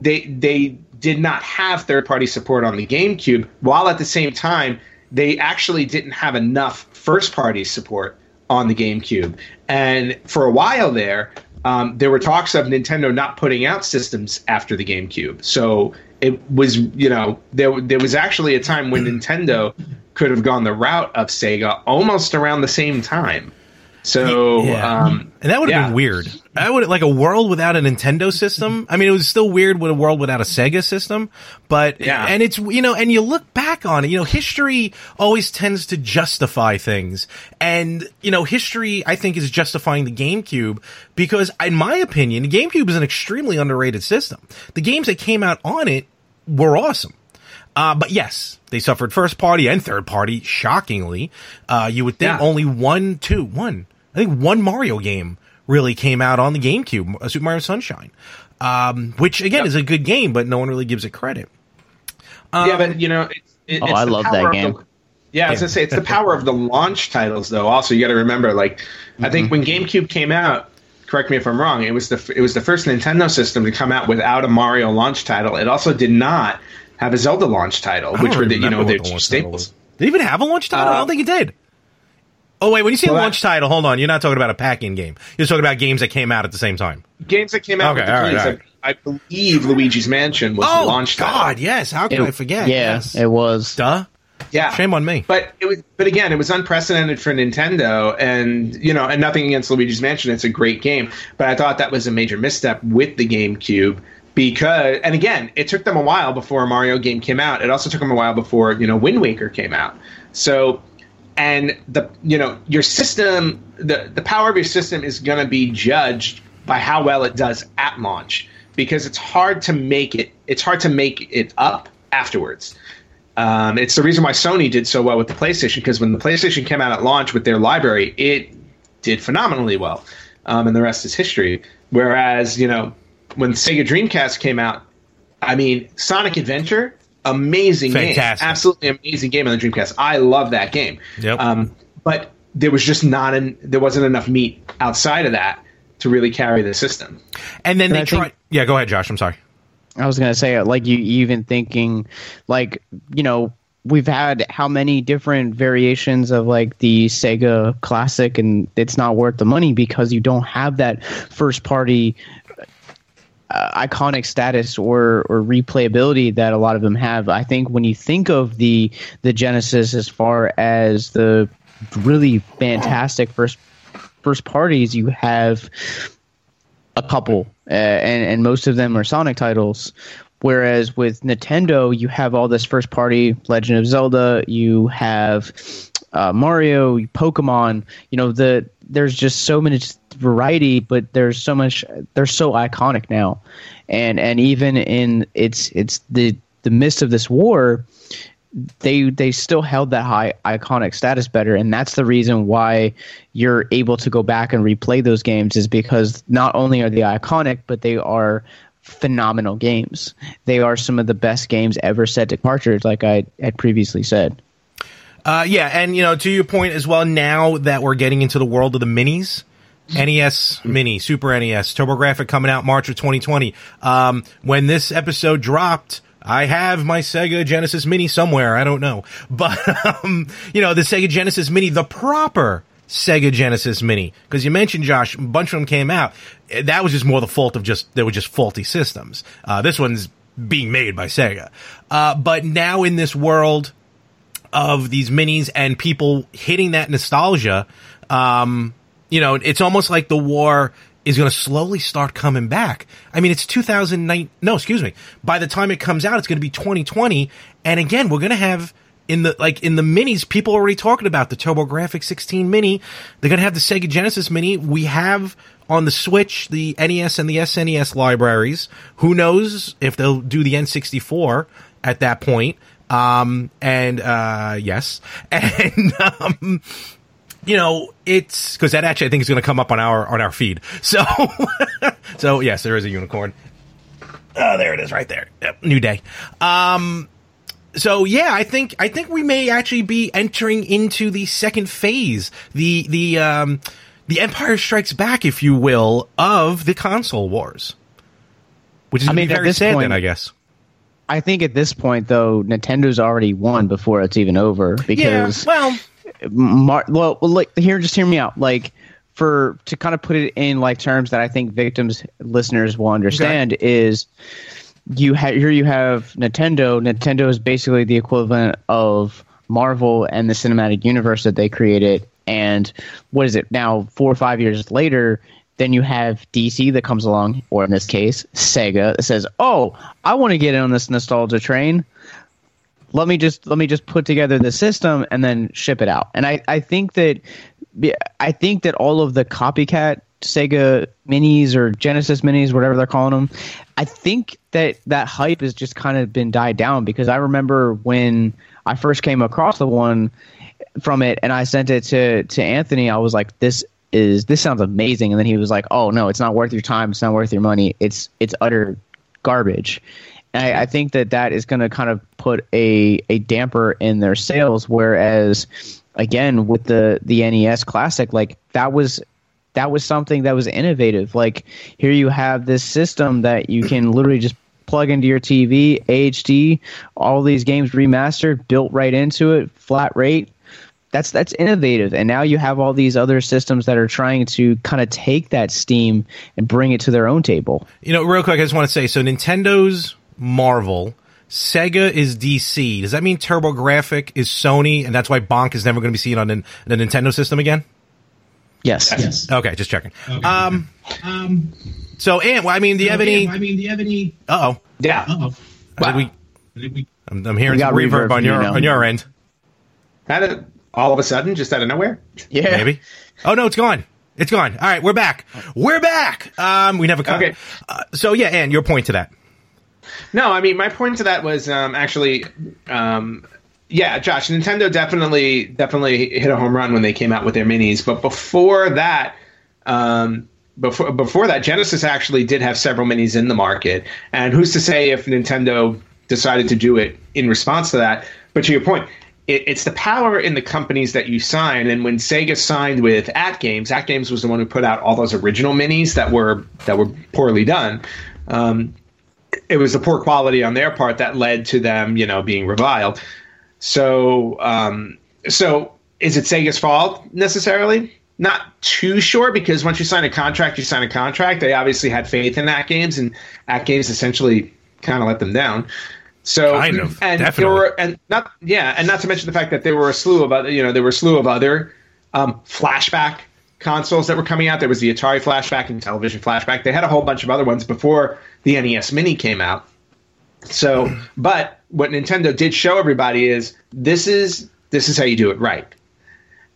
they they did not have third party support on the GameCube, while at the same time they actually didn't have enough first party support on the GameCube. And for a while there, um, there were talks of Nintendo not putting out systems after the GameCube. So it was, you know, there there was actually a time when Nintendo could have gone the route of Sega almost around the same time. So, yeah. um, and that would have yeah. been weird. I would like a world without a Nintendo system. I mean, it was still weird with a world without a Sega system, but yeah. and it's you know, and you look back on it, you know, history always tends to justify things, and you know, history I think is justifying the GameCube because, in my opinion, the GameCube is an extremely underrated system. The games that came out on it were awesome. Uh, but yes, they suffered first party and third party. Shockingly, uh, you would think yeah. only one, two, one I think one Mario game really came out on the GameCube, uh, Super Mario Sunshine, um, which again yep. is a good game, but no one really gives it credit. Um, yeah, but you know, it's, it, oh, it's I love that game. The, yeah, I was gonna say it's the (laughs) power of the launch titles, though. Also, you got to remember, like, mm-hmm. I think mm-hmm. when GameCube came out, correct me if I'm wrong, it was the it was the first Nintendo system to come out without a Mario launch title. It also did not have a Zelda launch title, which were the you know the staples. Did it even have a launch title? Uh, I don't uh, think it did. Oh wait, when you say well, launch that, title, hold on, you're not talking about a pack-in game. You're talking about games that came out at the same time. Games that came out. Okay, all right, all right. I believe Luigi's Mansion was oh, the launch title. God, yes. How can it, I forget? Yeah, yes. it was. Duh. Yeah, shame on me. But it was, but again, it was unprecedented for Nintendo, and you know, and nothing against Luigi's Mansion. It's a great game, but I thought that was a major misstep with the GameCube because, and again, it took them a while before a Mario game came out. It also took them a while before you know Wind Waker came out. So, and the you know your system, the the power of your system is going to be judged by how well it does at launch because it's hard to make it. It's hard to make it up afterwards. Um, it's the reason why Sony did so well with the PlayStation because when the PlayStation came out at launch with their library, it did phenomenally well, um, and the rest is history. Whereas you know when Sega Dreamcast came out, I mean Sonic Adventure, amazing Fantastic. game, absolutely amazing game on the Dreamcast. I love that game. Yep. Um, but there was just not an, there wasn't enough meat outside of that to really carry the system. And then And they I tried. Yeah, go ahead, Josh. I'm sorry. I was gonna say, like you even thinking, like you know, we've had how many different variations of like the Sega Classic, and it's not worth the money because you don't have that first party uh, iconic status or or replayability that a lot of them have. I think when you think of the the Genesis as far as the really fantastic first first parties, you have a couple, uh, and and most of them are Sonic titles. Whereas with Nintendo, you have all this first party Legend of Zelda, you have uh, Mario, Pokemon. You know the there's just so much variety, but there's so much they're so iconic now, and and even in it's it's the the midst of this war, they they still held that high iconic status better. And that's the reason why you're able to go back and replay those games is because not only are they iconic but they are phenomenal games. They are some of the best games ever set to cartridge like i had previously said Uh, yeah, and you know, to your point as well. Now that we're getting into the world of the minis, NES Mini, Super NES, TurboGrafx coming out March of 2020. Um, when this episode dropped, I have my Sega Genesis Mini somewhere. I don't know, (laughs) but um, you know, the Sega Genesis Mini, the proper Sega Genesis Mini, because you mentioned Josh, a bunch of them came out. Eh, That was just more the fault of just they were just faulty systems. Uh, this one's being made by Sega, uh, but now in this world of these minis and people hitting that nostalgia, um, you know, it's almost like the war is going to slowly start coming back. I mean, it's 2009. No, excuse me. By the time it comes out, it's going to be 2020. And again, we're going to have in the, like in the minis, people are already talking about the TurboGrafx 16 mini. They're going to have the Sega Genesis mini. We have on the Switch, the NES and the SNES libraries. Who knows if they'll do the N64 at that point. Um, and, uh, yes. (laughs) And, um, you know, it's because that actually I think is going to come up on our on our feed. So, (laughs) so yes, there is a unicorn. Oh, there it is, right there. Yep, new day. Um, so yeah, I think I think we may actually be entering into the second phase, the the um, the Empire Strikes Back, if you will, of the console wars, which is I gonna mean, be very sad. point- then I guess. I think at this point though nintendo's already won before it's even over because well, Mar- well, like here, just hear me out. Like for to kind of put it in like terms that I think victims listeners will understand is you have here you have Nintendo. Nintendo is basically the equivalent of Marvel and the cinematic universe that they created. And what is it now? Four or five years later. Then you have DC that comes along, or in this case, Sega that says, "Oh, I want to get in on this nostalgia train let me just let me just put together the system and then ship it out. And I, I think that I think that all of the copycat Sega minis or Genesis minis, whatever they're calling them, I think that that hype has just kind of been died down because I remember when I first came across the one from it and I sent it to to Anthony, I was like, this is this sounds amazing, and then he was like, oh no, it's not worth your time, it's not worth your money, it's it's utter garbage. And I, I think that that is going to kind of put a, a damper in their sales. Whereas, again, with the the NES Classic, like that was that was something that was innovative. Like here, you have this system that you can literally just plug into your TV, HD, all these games remastered, built right into it, flat rate. That's that's innovative, and now you have all these other systems that are trying to kind of take that steam and bring it to their own table. You know, real quick, I just want to say so Nintendo's Marvel Sega is DC. Does that mean TurboGrafx is Sony, and that's why Bonk is never going to be seen on the, the Nintendo system again? Yes. Yes. Okay, just checking. okay. Um, um, so, and well, I mean, do you have any? I mean, do you have any? Uh oh. Yeah. Oh, I think we, I'm, I'm hearing We some reverb, reverb on your you on your end. Had it all of a sudden, just out of nowhere. Yeah. Maybe. Oh no, it's gone. It's gone. All right, we're back. We're back. Um, we never cut. Okay. Uh, so yeah, and your point to that. No, I mean my point to that was um, actually, um, yeah, Josh. Nintendo definitely definitely hit a home run when they came out with their minis, but before that, um, before before that, Genesis actually did have several minis in the market, and who's to say if Nintendo decided to do it in response to that? But to your point. It, it's the power in the companies that you sign, and when Sega signed with AtGames, At Games was the one who put out all those original minis that were that were poorly done. Um, it was the poor quality on their part that led to them, you know, being reviled. So, um, so is it Sega's fault necessarily? Not too sure because once you sign a contract, you sign a contract. They obviously had faith in AtGames, and AtGames essentially kind of let them down. So, Kind of, and definitely. there were, and not, yeah, and not to mention the fact that there were a slew of other, you know, there were a slew of other um, flashback consoles that were coming out. There was the Atari Flashback and Intellivision Flashback. They had a whole bunch of other ones before the NES Mini came out. So, (clears throat) but what Nintendo did show everybody is this is this is how you do it right.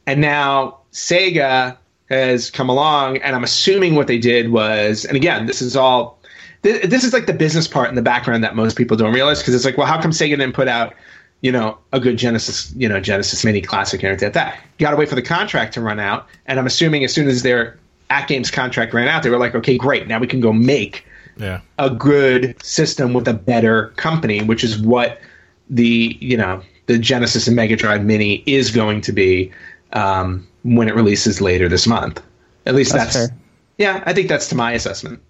And now Sega has come along, and I'm assuming what they did was, and again, this is all. Thi- This is like the business part in the background that most people don't realize because it's like, well, how come Sega didn't put out, you know, a good Genesis, you know, Genesis Mini Classic and everything like that? You got to wait for the contract to run out, and I'm assuming as soon as their AtGames contract ran out, they were like, okay, great, now we can go make Yeah. a good system with a better company, which is what the you know the Genesis and Mega Drive Mini is going to be um, when it releases later this month. At least That's that's, yeah. I think that's to my assessment.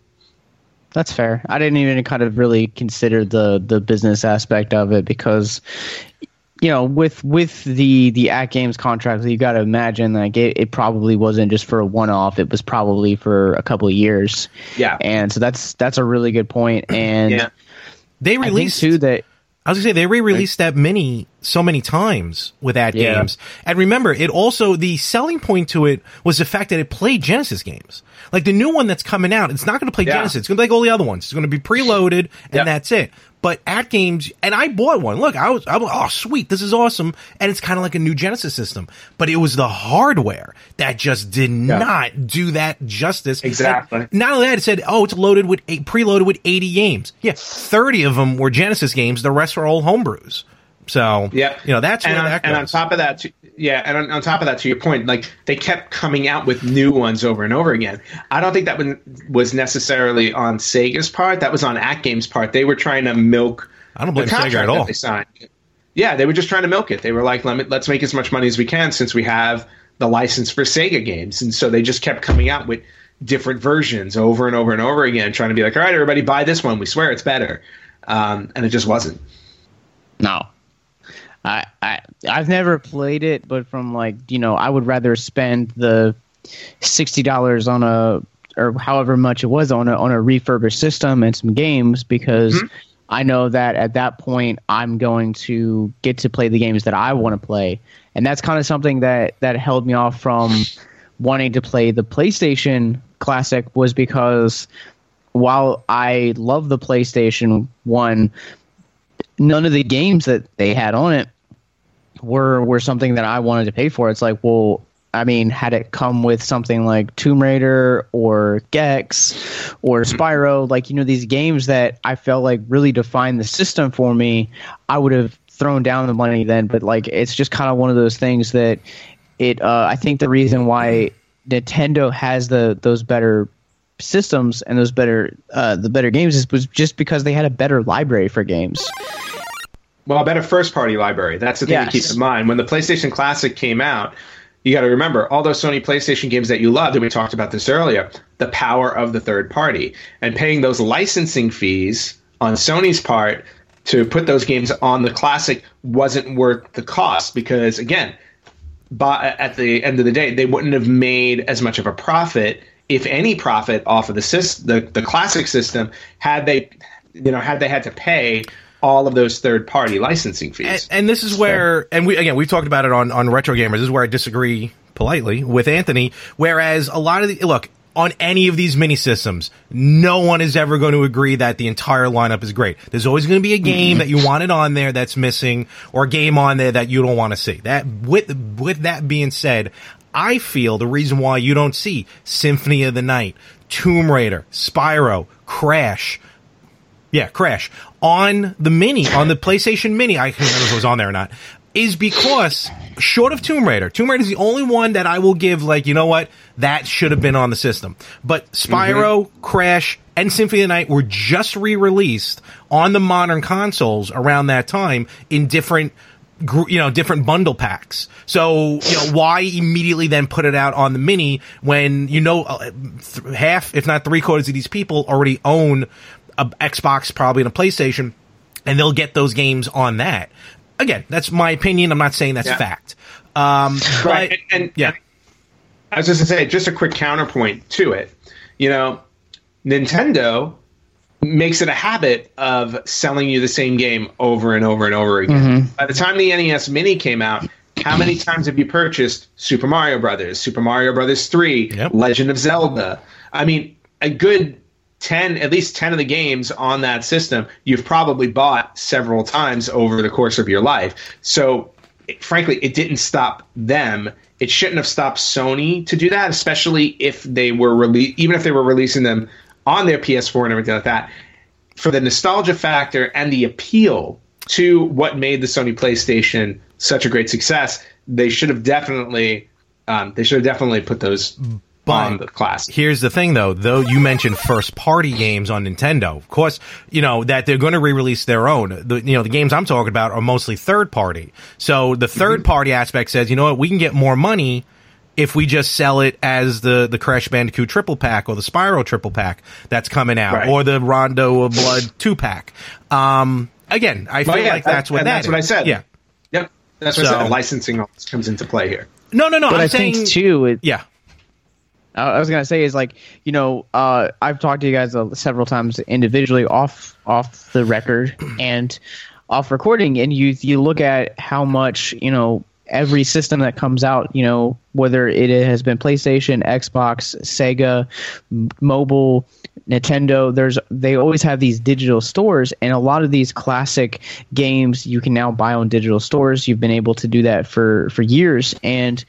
That's fair. I didn't even kind of really consider the the business aspect of it because you know with with the the AtGames contract you got to imagine like it, it probably wasn't just for a one off it was probably for a couple of years Yeah. and so that's that's a really good point. and Yeah. They released too that I was gonna say they re-released that mini so many times with At Yeah. Games, and remember, it also the selling point to it was the fact that it played Genesis games. Like the new one that's coming out, it's not going to play Yeah. Genesis. It's going to be like all the other ones. It's going to be preloaded, and Yep. that's it. But AtGames, and I bought one. Look, I was, I was, oh sweet, this is awesome, and it's kind of like a new Genesis system. But it was the hardware that just did not do that justice. Exactly. And not only that, it said, oh, it's loaded with eight, preloaded with 80 games. Yeah, 30 of them were Genesis games. The rest were all homebrews. So, Yeah, you know, that's and on, that and on top of that, yeah, and on, on top of that, to your point, like they kept coming out with new ones over and over again. I don't think that was- was necessarily on Sega's part. That was on AtGames' part. They were trying to milk. I don't blame the Sega contract at all. That they signed. Yeah, they were just trying to milk it. They were like, Let me, let's make as much money as we can since we have the license for Sega games, and so they just kept coming out with different versions over and over and over again, trying to be like, all right, everybody, buy this one. We swear it's better, um, and it just wasn't. No. I, I I've never played it, but from like you know, I would rather spend the sixty dollars on a or however much it was on a on a refurbished system and some games because mm-hmm. I know that at that point I'm going to get to play the games that I want to play, and that's kind of something that that held me off from wanting to play the PlayStation Classic was because while I love the PlayStation One none of the games that they had on it were were something that I wanted to pay for. It's like, well, I mean, had it come with something like Tomb Raider or Gex or Spyro, like you know these games that I felt like really defined the system for me, I would have thrown down the money then. But like, it's just kind of one of those things that it. Uh, I think the reason why Nintendo has the those better systems and those better uh, the better games is was just because they had a better library for games. Well, a better first party library. That's the thing to keep in mind. When the PlayStation Classic came out, you got to remember all those Sony PlayStation games that you loved, and we talked about this earlier, the power of the third party and paying those licensing fees on Sony's part to put those games on the Classic wasn't worth the cost because, again, but at the end of the day, they wouldn't have made as much of a profit, if any profit, off of the sys- the, the classic system had they, you know, had they had to pay all of those third party licensing fees. And, and this is where, and we again we've talked about it on on Retro Gamers. This is where I disagree politely with Anthony. Whereas a lot of the look on any of these mini systems, no one is ever going to agree that the entire lineup is great. There's always going to be a game mm-hmm. that you wanted on there that's missing, or a game on there that you don't want to see. That with with that being said, I feel the reason why you don't see Symphony of the Night, Tomb Raider, Spyro, Crash, yeah, Crash on the mini, on the PlayStation Mini. I can't remember if it was on there or not. Is because short of Tomb Raider, Tomb Raider is the only one that I will give like you know what that should have been on the system. But Spyro, Crash, and Symphony of the Night were just re-released on the modern consoles around that time in different you know different bundle packs. So you know why immediately then put it out on the mini when you know uh, th- half, if not three quarters of these people already own a Xbox, probably and a PlayStation, and they'll get those games on that. Again, that's my opinion. I'm not saying that's Yeah. fact. Um, Right, but- and- and- yeah, I was just to say, just a quick counterpoint to it. You know, Nintendo makes it a habit of selling you the same game over and over and over again. By the time the NES Mini came out, how many times have you purchased Super Mario Brothers, Super Mario Brothers 3, Yep. Legend of Zelda? I mean, a good 10 at least 10 of the games on that system you've probably bought several times over the course of your life. So it- frankly, it didn't stop them. It shouldn't have stopped Sony to do that, especially if they were rele- even if they were releasing them on their PS4 and everything like that. For the nostalgia factor and the appeal to what made the Sony PlayStation such a great success, they should have definitely um, they should have definitely put those on the class. Here's the thing, though. Though you mentioned first party games on Nintendo, of course, you know that they're going to re-release their own. The, you know, the games I'm talking about are mostly third party. So the 3rd party aspect says, you know what, we can get more money if we just sell it as the the Crash Bandicoot triple pack or the Spyro triple pack that's coming out, Right. or the Rondo of Blood two pack. Um, again, I feel Well, yeah, like that's what that that's what I said. Yeah. Yep, that's what I said. Licensing comes into play here. No, no, no. But I'm I saying think too, it, Yeah. I was gonna say is like you know uh, I've talked to you guys uh, several times individually off off the record (clears throat) and off recording, and you you look at how much you know every system that comes out, you know whether it has been PlayStation, Xbox, Sega, m- mobile. Nintendo, there's they always have these digital stores, and a lot of these classic games you can now buy on digital stores. You've been able to do that for for years, and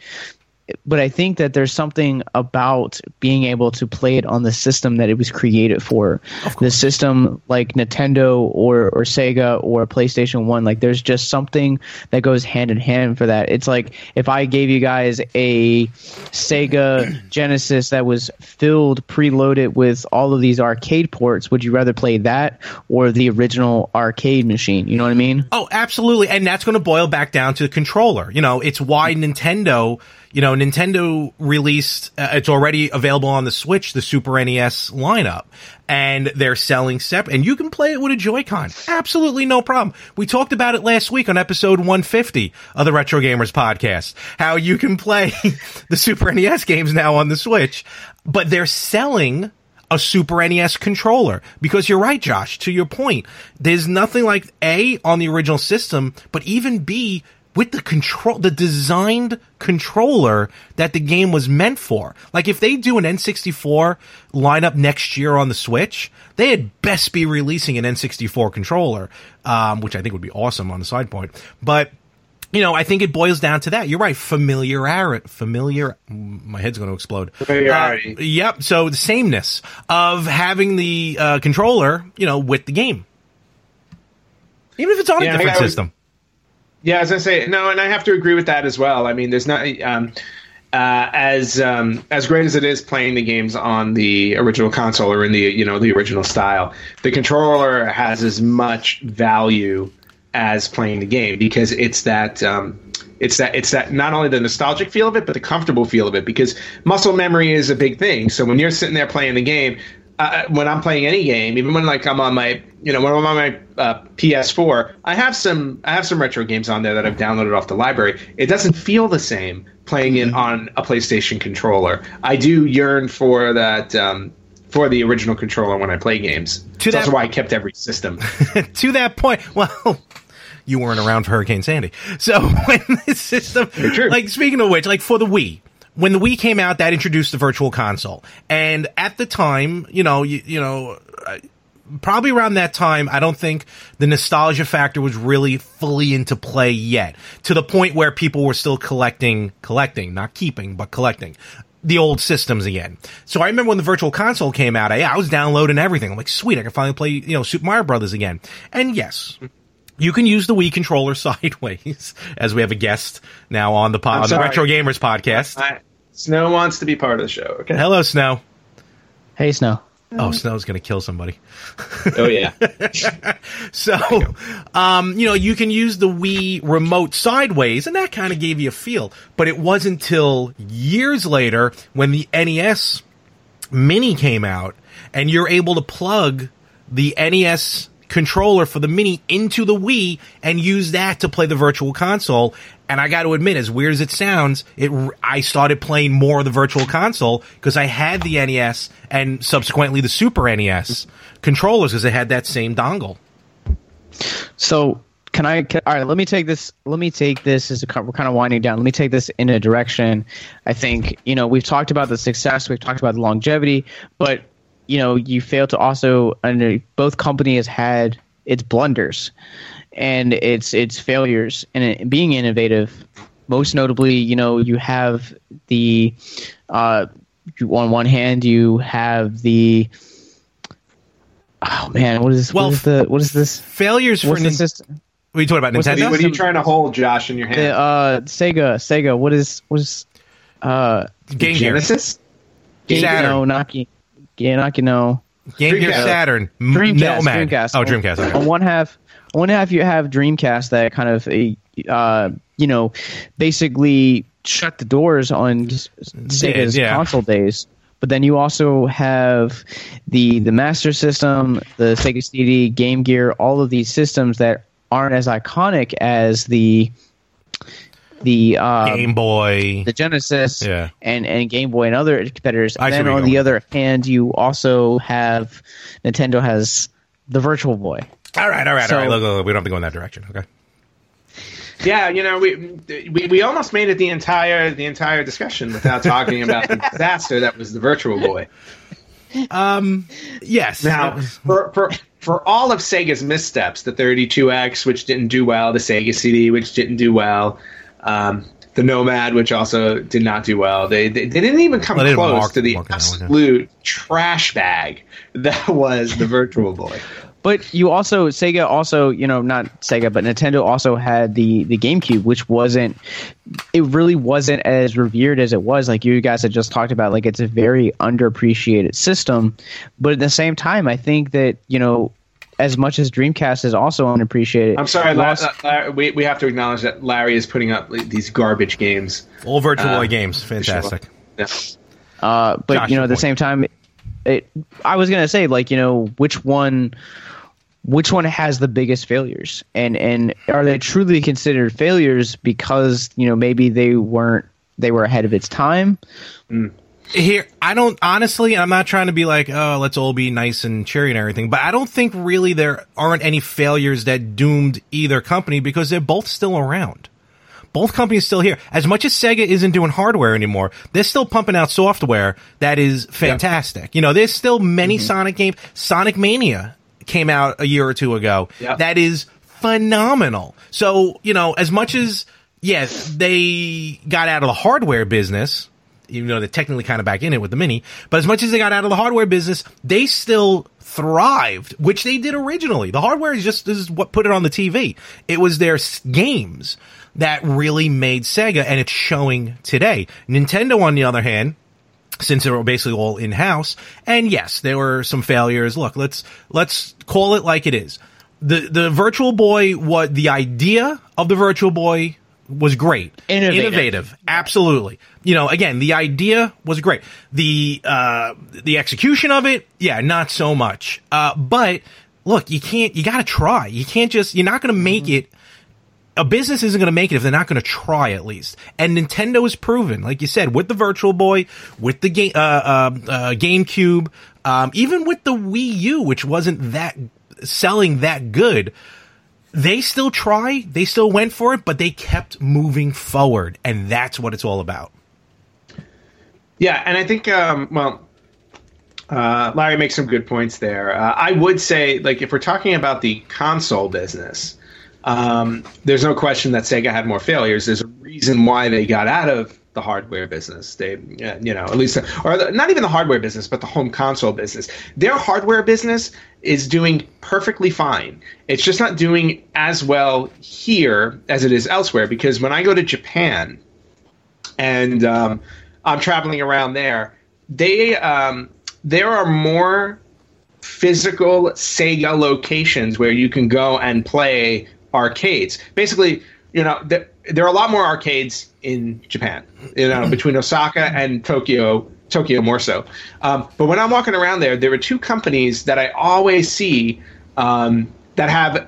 but I think that there's something about being able to play it on the system that it was created for. The system like Nintendo or or Sega or PlayStation 1 like there's just something that goes hand in hand for that. It's like if I gave you guys a Sega (clears throat) Genesis that was filled preloaded with all of these arcade ports, would you rather play that or the original arcade machine? You know what I mean? Oh, absolutely. And that's going to boil back down to the controller. You know, it's why Nintendo, you know, Nintendo released, uh, it's already available on the Switch, the Super NES lineup. And they're selling separate, and you can play it with a Joy-Con. Absolutely no problem. We talked about it last week on episode 150 of the Retro Gamers podcast. How you can play (laughs) the Super NES games now on the Switch, but they're selling a Super NES controller. Because you're right, Josh, to your point, there's nothing like A on the original system, but even B with the control, the designed controller that the game was meant for. Like if they do an N64 lineup next year on the Switch, they had best be releasing an N64 controller, um, which I think would be awesome on the side point. But you know, I think it boils down to that. You're right. Familiarity. Familiar. My head's going to explode. Familiarity. Uh, yep. So the sameness of having the uh, controller, you know, with the game, even if it's on Yeah, a different I would- system. Yeah, as I say, no, and I have to agree with that as well. I mean, there's not um, uh, as um, as great as it is playing the games on the original console or in the you know the original style. The controller has as much value as playing the game because it's that. Um, it's that it's that not only the nostalgic feel of it, but the comfortable feel of it. Because muscle memory is a big thing. So when you're sitting there playing the game, uh, when I'm playing any game, even when like I'm on my, you know, when I'm on my uh, PS4, I have some, I have some retro games on there that I've downloaded off the library. It doesn't feel the same playing it on a PlayStation controller. I do yearn for that, um, for the original controller when I play games. To That's that- why I kept every system. (laughs) to that point, well, you weren't around for Hurricane Sandy. So (laughs) when the system, like speaking of which, like for the Wii, when the Wii came out, that introduced the Virtual Console, and at the time, you know, you, you know. uh, Probably around that time, I don't think the nostalgia factor was really fully into play yet. To the point where people were still collecting, collecting, not keeping, but collecting the old systems again. So I remember when the Virtual Console came out, I, I was downloading everything. I'm like, sweet, I can finally play, you know, Super Mario Brothers again. And yes, you can use the Wii controller (laughs) sideways, as we have a guest now on the po- on the. Retro Gamers podcast. I, Snow wants to be part of the show. Okay. Hello, Snow. Hey, Snow. Oh, Snow's gonna kill somebody. Oh yeah. (laughs) So, um, you know, you can use the Wii remote sideways, and that kind of gave you a feel. But it wasn't until years later when the NES Mini came out, and you're able to plug the NES controller for the Mini into the Wii and use that to play the Virtual Console. And I got to admit, as weird as it sounds, it I started playing more of the Virtual Console because I had the NES and subsequently the Super NES controllers because they had that same dongle. So can I? Can, all right, let me take this. Let me take this as a, we're kind of winding down. Let me take this in a direction. I think you know we've talked about the success, we've talked about the longevity, but you know you fail to also. And both companies had its blunders and its its failures, and it, being innovative. Most notably, you know, you have the uh, you, on one hand you have the oh man, what is Well, what is the what is this? Failures for What's the Nin- system? What are you talking about? What's the- Nintendo? what are you trying to hold, Josh, in your hand? The, uh, Sega, Sega. What is what is uh Game Gear. Genesis. Game, Saturn. no, not Game, yeah, not no. Game Gear Saturn. M- Dreamcast, Nomad. Dreamcast. Oh, Dreamcast. okay. On one half, on one half you have Dreamcast that kind of uh you know basically shut the doors on s- Sega's yeah. console days. But then you also have the the Master System, the Sega CD, Game Gear, all of these systems that aren't as iconic as the the uh, Game Boy. the Genesis Yeah. and, and Game Boy and other competitors. And see then on the with other hand, you also have Nintendo has the Virtual Boy. All right, all right, So- all right. Look, look, look, we don't have to go in that direction. Okay. Yeah, you know, we, we we almost made it the entire the entire discussion without talking about the (laughs) disaster that was the Virtual Boy. Um. Yes. Now, for, for for all of Sega's missteps, the 32X, which didn't do well, the Sega CD, which didn't do well, um, the Nomad, which also did not do well, they they, they didn't even come Well, didn't close mark- to the mark it out, okay. absolute trash bag that was the Virtual Boy. But you also Sega also you know not Sega but Nintendo also had the the GameCube which wasn't it really wasn't as revered as it was like you guys had just talked about like it's a very underappreciated system but at the same time I think that you know as much as Dreamcast is also unappreciated I'm sorry, you La- uh, we we have to acknowledge that Larry is putting up these garbage games. All Virtual Uh, Boy games. Fantastic. Yeah. Uh, but Josh, you know, at the point. same time, it, I was gonna say like you know which one, which one has the biggest failures, and and are they truly considered failures because you know maybe they weren't they were ahead of its time? Here, I don't honestly. I'm not trying to be like, oh, let's all be nice and cheery and everything. But I don't think really there aren't any failures that doomed either company because they're both still around. Both companies still here. As much as Sega isn't doing hardware anymore, they're still pumping out software that is fantastic. You know, there's still many mm-hmm. Sonic games. Sonic Mania came out a year or two ago. Yeah. That is phenomenal. So, you know, as much as, yes, they got out of the hardware business, even though they're technically kind of back in it with the Mini, but as much as they got out of the hardware business, they still thrived, which they did originally. The hardware is just this is what put it on the TV. It was their games that really made Sega, and it's showing today. Nintendo, on the other hand, since they were basically all in house. And yes, there were some failures. Look, let's let's call it like it is. The the Virtual Boy, what the idea of the Virtual Boy was great, Innovative. absolutely. You know, again, the idea was great. The uh, the execution of it, yeah, not so much. Uh, but look, you can't. You got to try. You can't just. You're not going to make it a business isn't going to make it if they're not going to try at least. And Nintendo has proven, like you said, with the Virtual Boy, with the game, uh, uh, uh, GameCube, um, even with the Wii U, which wasn't that selling that good, they still try, they still went for it, but they kept moving forward, and that's what it's all about. Yeah, and I think, um, well, uh, Larry makes some good points there. Uh, I would say, like, if we're talking about the console business, um, there's no question that Sega had more failures. There's a reason why they got out of the hardware business. They, you know, at least, or the, not even the hardware business, but the home console business. Their hardware business is doing perfectly fine. It's just not doing as well here as it is elsewhere. Because when I go to Japan and um, I'm traveling around there, they um, there are more physical Sega locations where you can go and play arcades. Basically, you know, there, there are a lot more arcades in Japan, you know, between Osaka and Tokyo, Tokyo more so. Um, but when I'm walking around there, there are two companies that I always see um, that have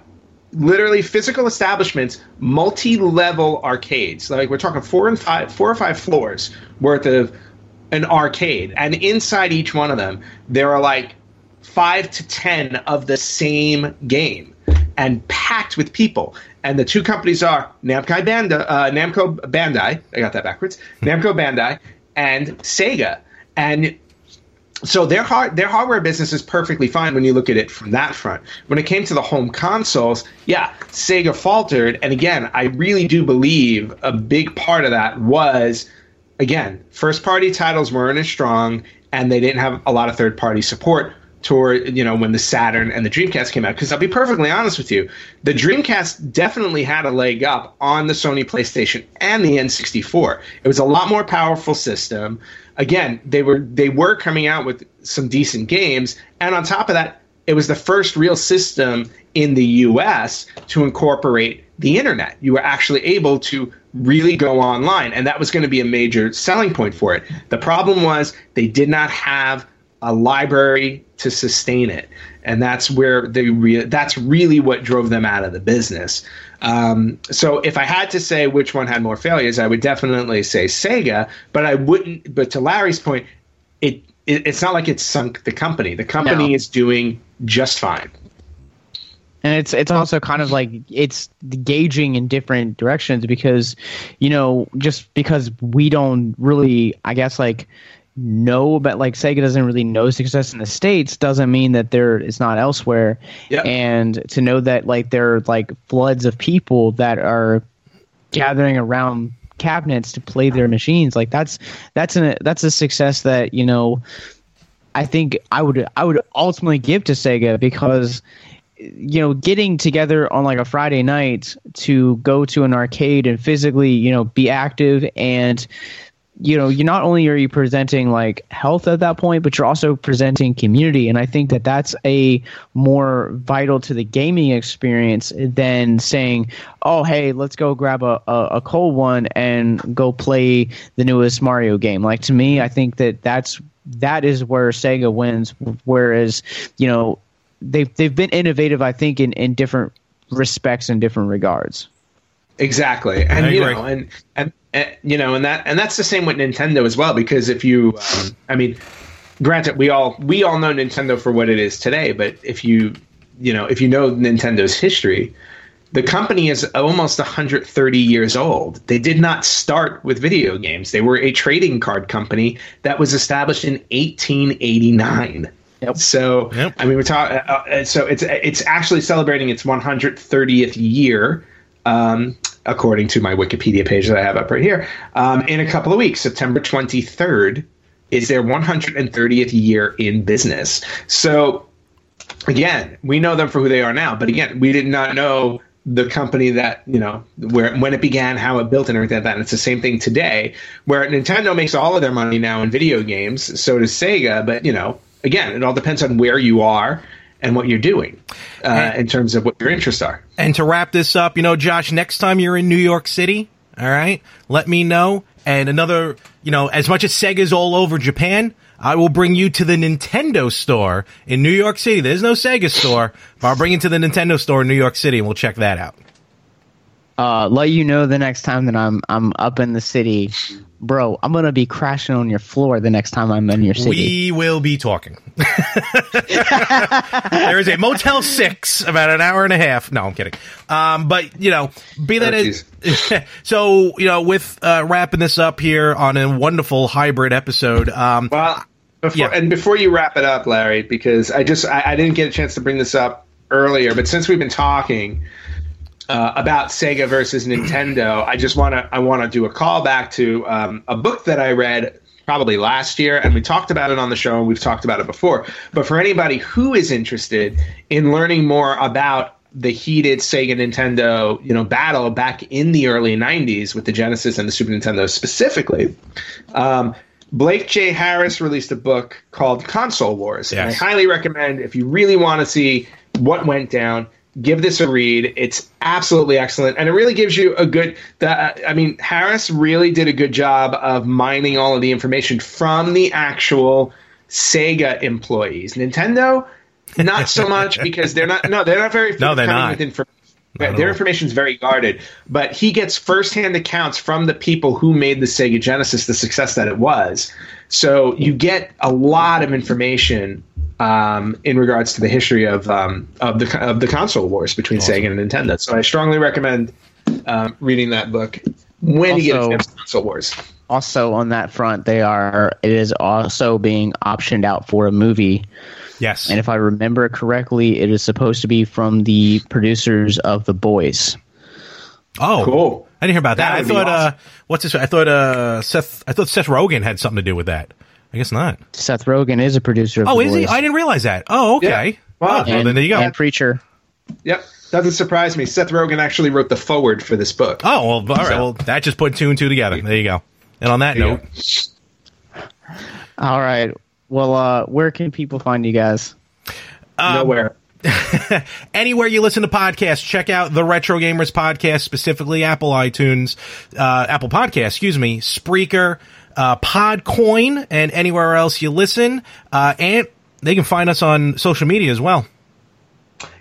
literally physical establishments, multi-level arcades. Like we're talking four and five, four or five floors worth of an arcade, and inside each one of them, there are like five to ten of the same game, and packed with people. And the two companies are Namco Bandai, uh, Namco Bandai. I got that backwards. Namco Bandai and Sega, and so their hard, their hardware business is perfectly fine when you look at it from that front. When it came to the home consoles, yeah, Sega faltered, and again, I really do believe a big part of that was again, first party titles weren't as strong and they didn't have a lot of third party support toward you know when the Saturn and the Dreamcast came out. Because I'll be perfectly honest with you the Dreamcast definitely had a leg up on the Sony PlayStation and the N64 it was a lot more powerful system. Again they were they were coming out with some decent games. And on top of that it was the first real system in the US to incorporate the internet. You were actually able to really go online and that was going to be a major selling point for it. The problem was they did not have a library to sustain it. And that's where they re- that's really what drove them out of the business. Um, so if i had to say which one had more failures i would definitely say sega but i wouldn't but to larry's point it, it it's not like it sunk the company. The company No. is doing just fine. And it's it's also kind of like it's gauging in different directions because you know just because we don't really i guess like know about like sega doesn't really know success in the states doesn't mean that there is not elsewhere Yep. and to know that like there are like floods of people that are gathering around cabinets to play their machines like that's that's an that's a success that you know I think I would I would ultimately give to Sega because you know getting together on like a Friday night to go to an arcade and physically you know be active and you know you not only are you presenting like health at that point but you're also presenting community. And i think that that's a more vital to the gaming experience than saying oh hey let's go grab a, a, a cold one and go play the newest mario game. Like to me i think that that's that is where sega wins. Whereas you know they've they've been innovative i think in in different respects and different regards Exactly, and I you agree. know, and, and and you know, and that and that's the same with Nintendo as well. Because if you, um, I mean, granted, we all we all know Nintendo for what it is today, but if you, you know, if you know Nintendo's history, the company is almost 130 years old. They did not start with video games. They were a trading card company that was established in 1889. Yep. So Yep. I mean, we're talking. Uh, uh, so it's it's actually celebrating its 130th year, um, according to my Wikipedia page that I have up right here. Um, in a couple of weeks, September 23rd is their 130th year in business. So again, we know them for who they are now, but again, we did not know the company that you know where when it began, how it built, and everything like that. And it's the same thing today, where Nintendo makes all of their money now in video games. So does Sega, but you know, again, it all depends on where you are and what you're doing uh, in terms of what your interests are. And to wrap this up, you know, Josh, next time you're in New York City, all right, let me know. And another, you know, as much as Sega's all over Japan, I will bring you to the Nintendo store in New York City. There's no Sega store, but I'll bring you to the Nintendo store in New York City and we'll check that out. uh, let you know the next time that I'm I'm up in the city, bro. I'm gonna be crashing on your floor the next time I'm in your city. We will be talking. (laughs) there is a Motel Six about an hour and a half. No, I'm kidding. Um, but you know, be that Oh, as (laughs) so, you know, with uh, wrapping this up here on a wonderful hybrid episode. Um, Well, before, Yeah. and before you wrap it up, Larry, because I just I, I didn't get a chance to bring this up earlier, but since we've been talking uh, about Sega versus Nintendo, I just want to I want to do a callback to um, a book that I read probably last year, and we talked about it on the show, and we've talked about it before. But for anybody who is interested in learning more about the heated Sega Nintendo, you know, battle back in the early '90s with the Genesis and the Super Nintendo specifically. Um, Blake J. Harris released a book called Console Wars, and I highly recommend if you really want to see what went down. Give this a read. It's absolutely excellent, and it really gives you a good. The, I mean, Harris really did a good job of mining all of the information from the actual Sega employees. Nintendo, not so much (laughs) because they're not. No, they're not very. No, they're not. With information. Not Their information is very guarded, but he gets firsthand accounts from the people who made the Sega Genesis the success that it was. So you get a lot of information um, in regards to the history of um, of the of the console wars between Sega and Nintendo. So I strongly recommend um, reading that book when you get a Also- chance. Console Wars. Also, on that front, they are. It is also being optioned out for a movie, yes. and if I remember correctly, it is supposed to be from the producers of The Boys. oh, Cool. I didn't hear about that. That I would be thought, uh, what's this? I thought, uh, Seth, I thought Seth Rogen had something to do with that. I guess not. Seth Rogen is a producer of Oh, The is Boys. he? I didn't realize that. Oh, okay. Yeah. Wow. Oh, well, then there you go. and Preacher. Yep, doesn't surprise me. Seth Rogen actually wrote the foreword for this book. Oh, well, all right. So- Well, that just put two and two together. There you go. And on that There note, All right. Well, uh, where can people find you guys? Um, Nowhere. (laughs) anywhere you listen to podcasts, check out the Retro Gamers podcast, specifically Apple iTunes, uh, Apple Podcast, excuse me, Spreaker, uh, Podcoin, and anywhere else you listen. Uh, and they can find us on social media as well.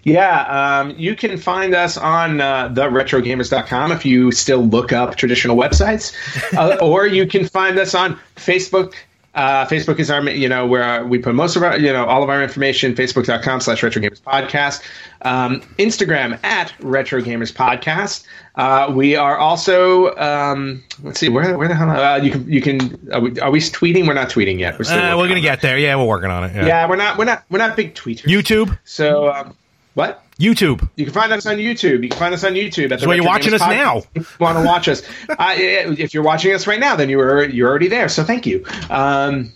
Yeah, um, you can find us on uh, theretrogamers.com if you still look up traditional websites, (laughs) uh, or you can find us on Facebook. Uh, Facebook is our, you know, where we put most of our, you know, all of our information. Facebook.com slash Retro Gamers Podcast. Um, Instagram at Retro Gamers Podcast. Uh, we are also, um, let's see, where, where the hell? Uh, you can, you can. Are we, are we tweeting? We're not tweeting yet. We're still. Uh, we're gonna get there. Yeah, we're working on it. Yeah. Yeah, we're not. We're not. We're not big tweeters. YouTube, So, um, what? YouTube. You can find us on YouTube. You can find us on YouTube. At the where you're watching us now. If you want to watch us, (laughs) uh, if you're watching us right now, then you were you're already there. So thank you. Um,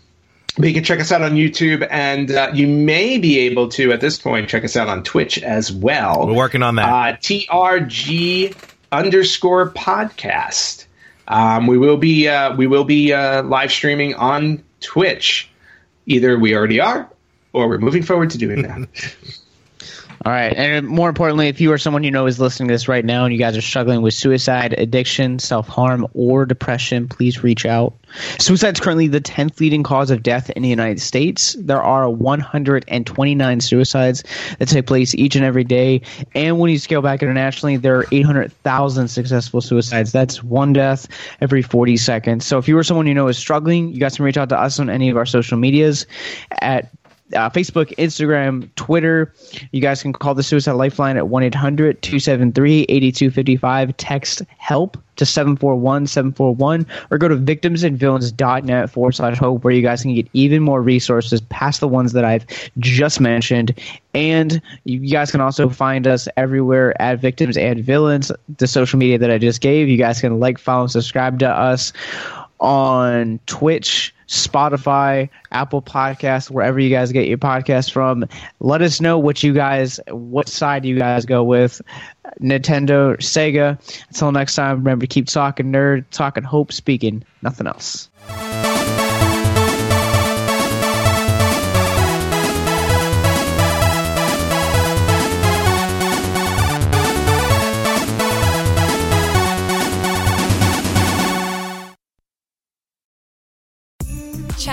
but you can check us out on YouTube, and uh, you may be able to at this point check us out on Twitch as well. We're working on that. Uh, TRG underscore podcast. Um, we will be uh, we will be uh, live streaming on Twitch. Either we already are, or we're moving forward to doing that. (laughs) All right. And more importantly, if you or someone you know is listening to this right now and you guys are struggling with suicide, addiction, self harm, or depression, please reach out. Suicide is currently the 10th leading cause of death in the United States. There are 129 suicides that take place each and every day. And when you scale back internationally, there are 800,000 successful suicides. That's one death every 40 seconds. So if you or someone you know is struggling, you guys can reach out to us on any of our social medias at uh, Facebook, Instagram, Twitter. You guys can call the Suicide Lifeline at 1 800 273 8255. Text help to 741 741 or go to victimsandvillains.net forward slash hope where you guys can get even more resources past the ones that I've just mentioned. And you guys can also find us everywhere at Victims and Villains, the social media that I just gave. You guys can like, follow, subscribe to us on Twitch, Spotify, Apple Podcasts, wherever you guys get your podcasts from. Let us know what you guys, what side you guys go with, Nintendo, Sega. Until next time, remember to keep talking nerd, talking hope, speaking nothing else.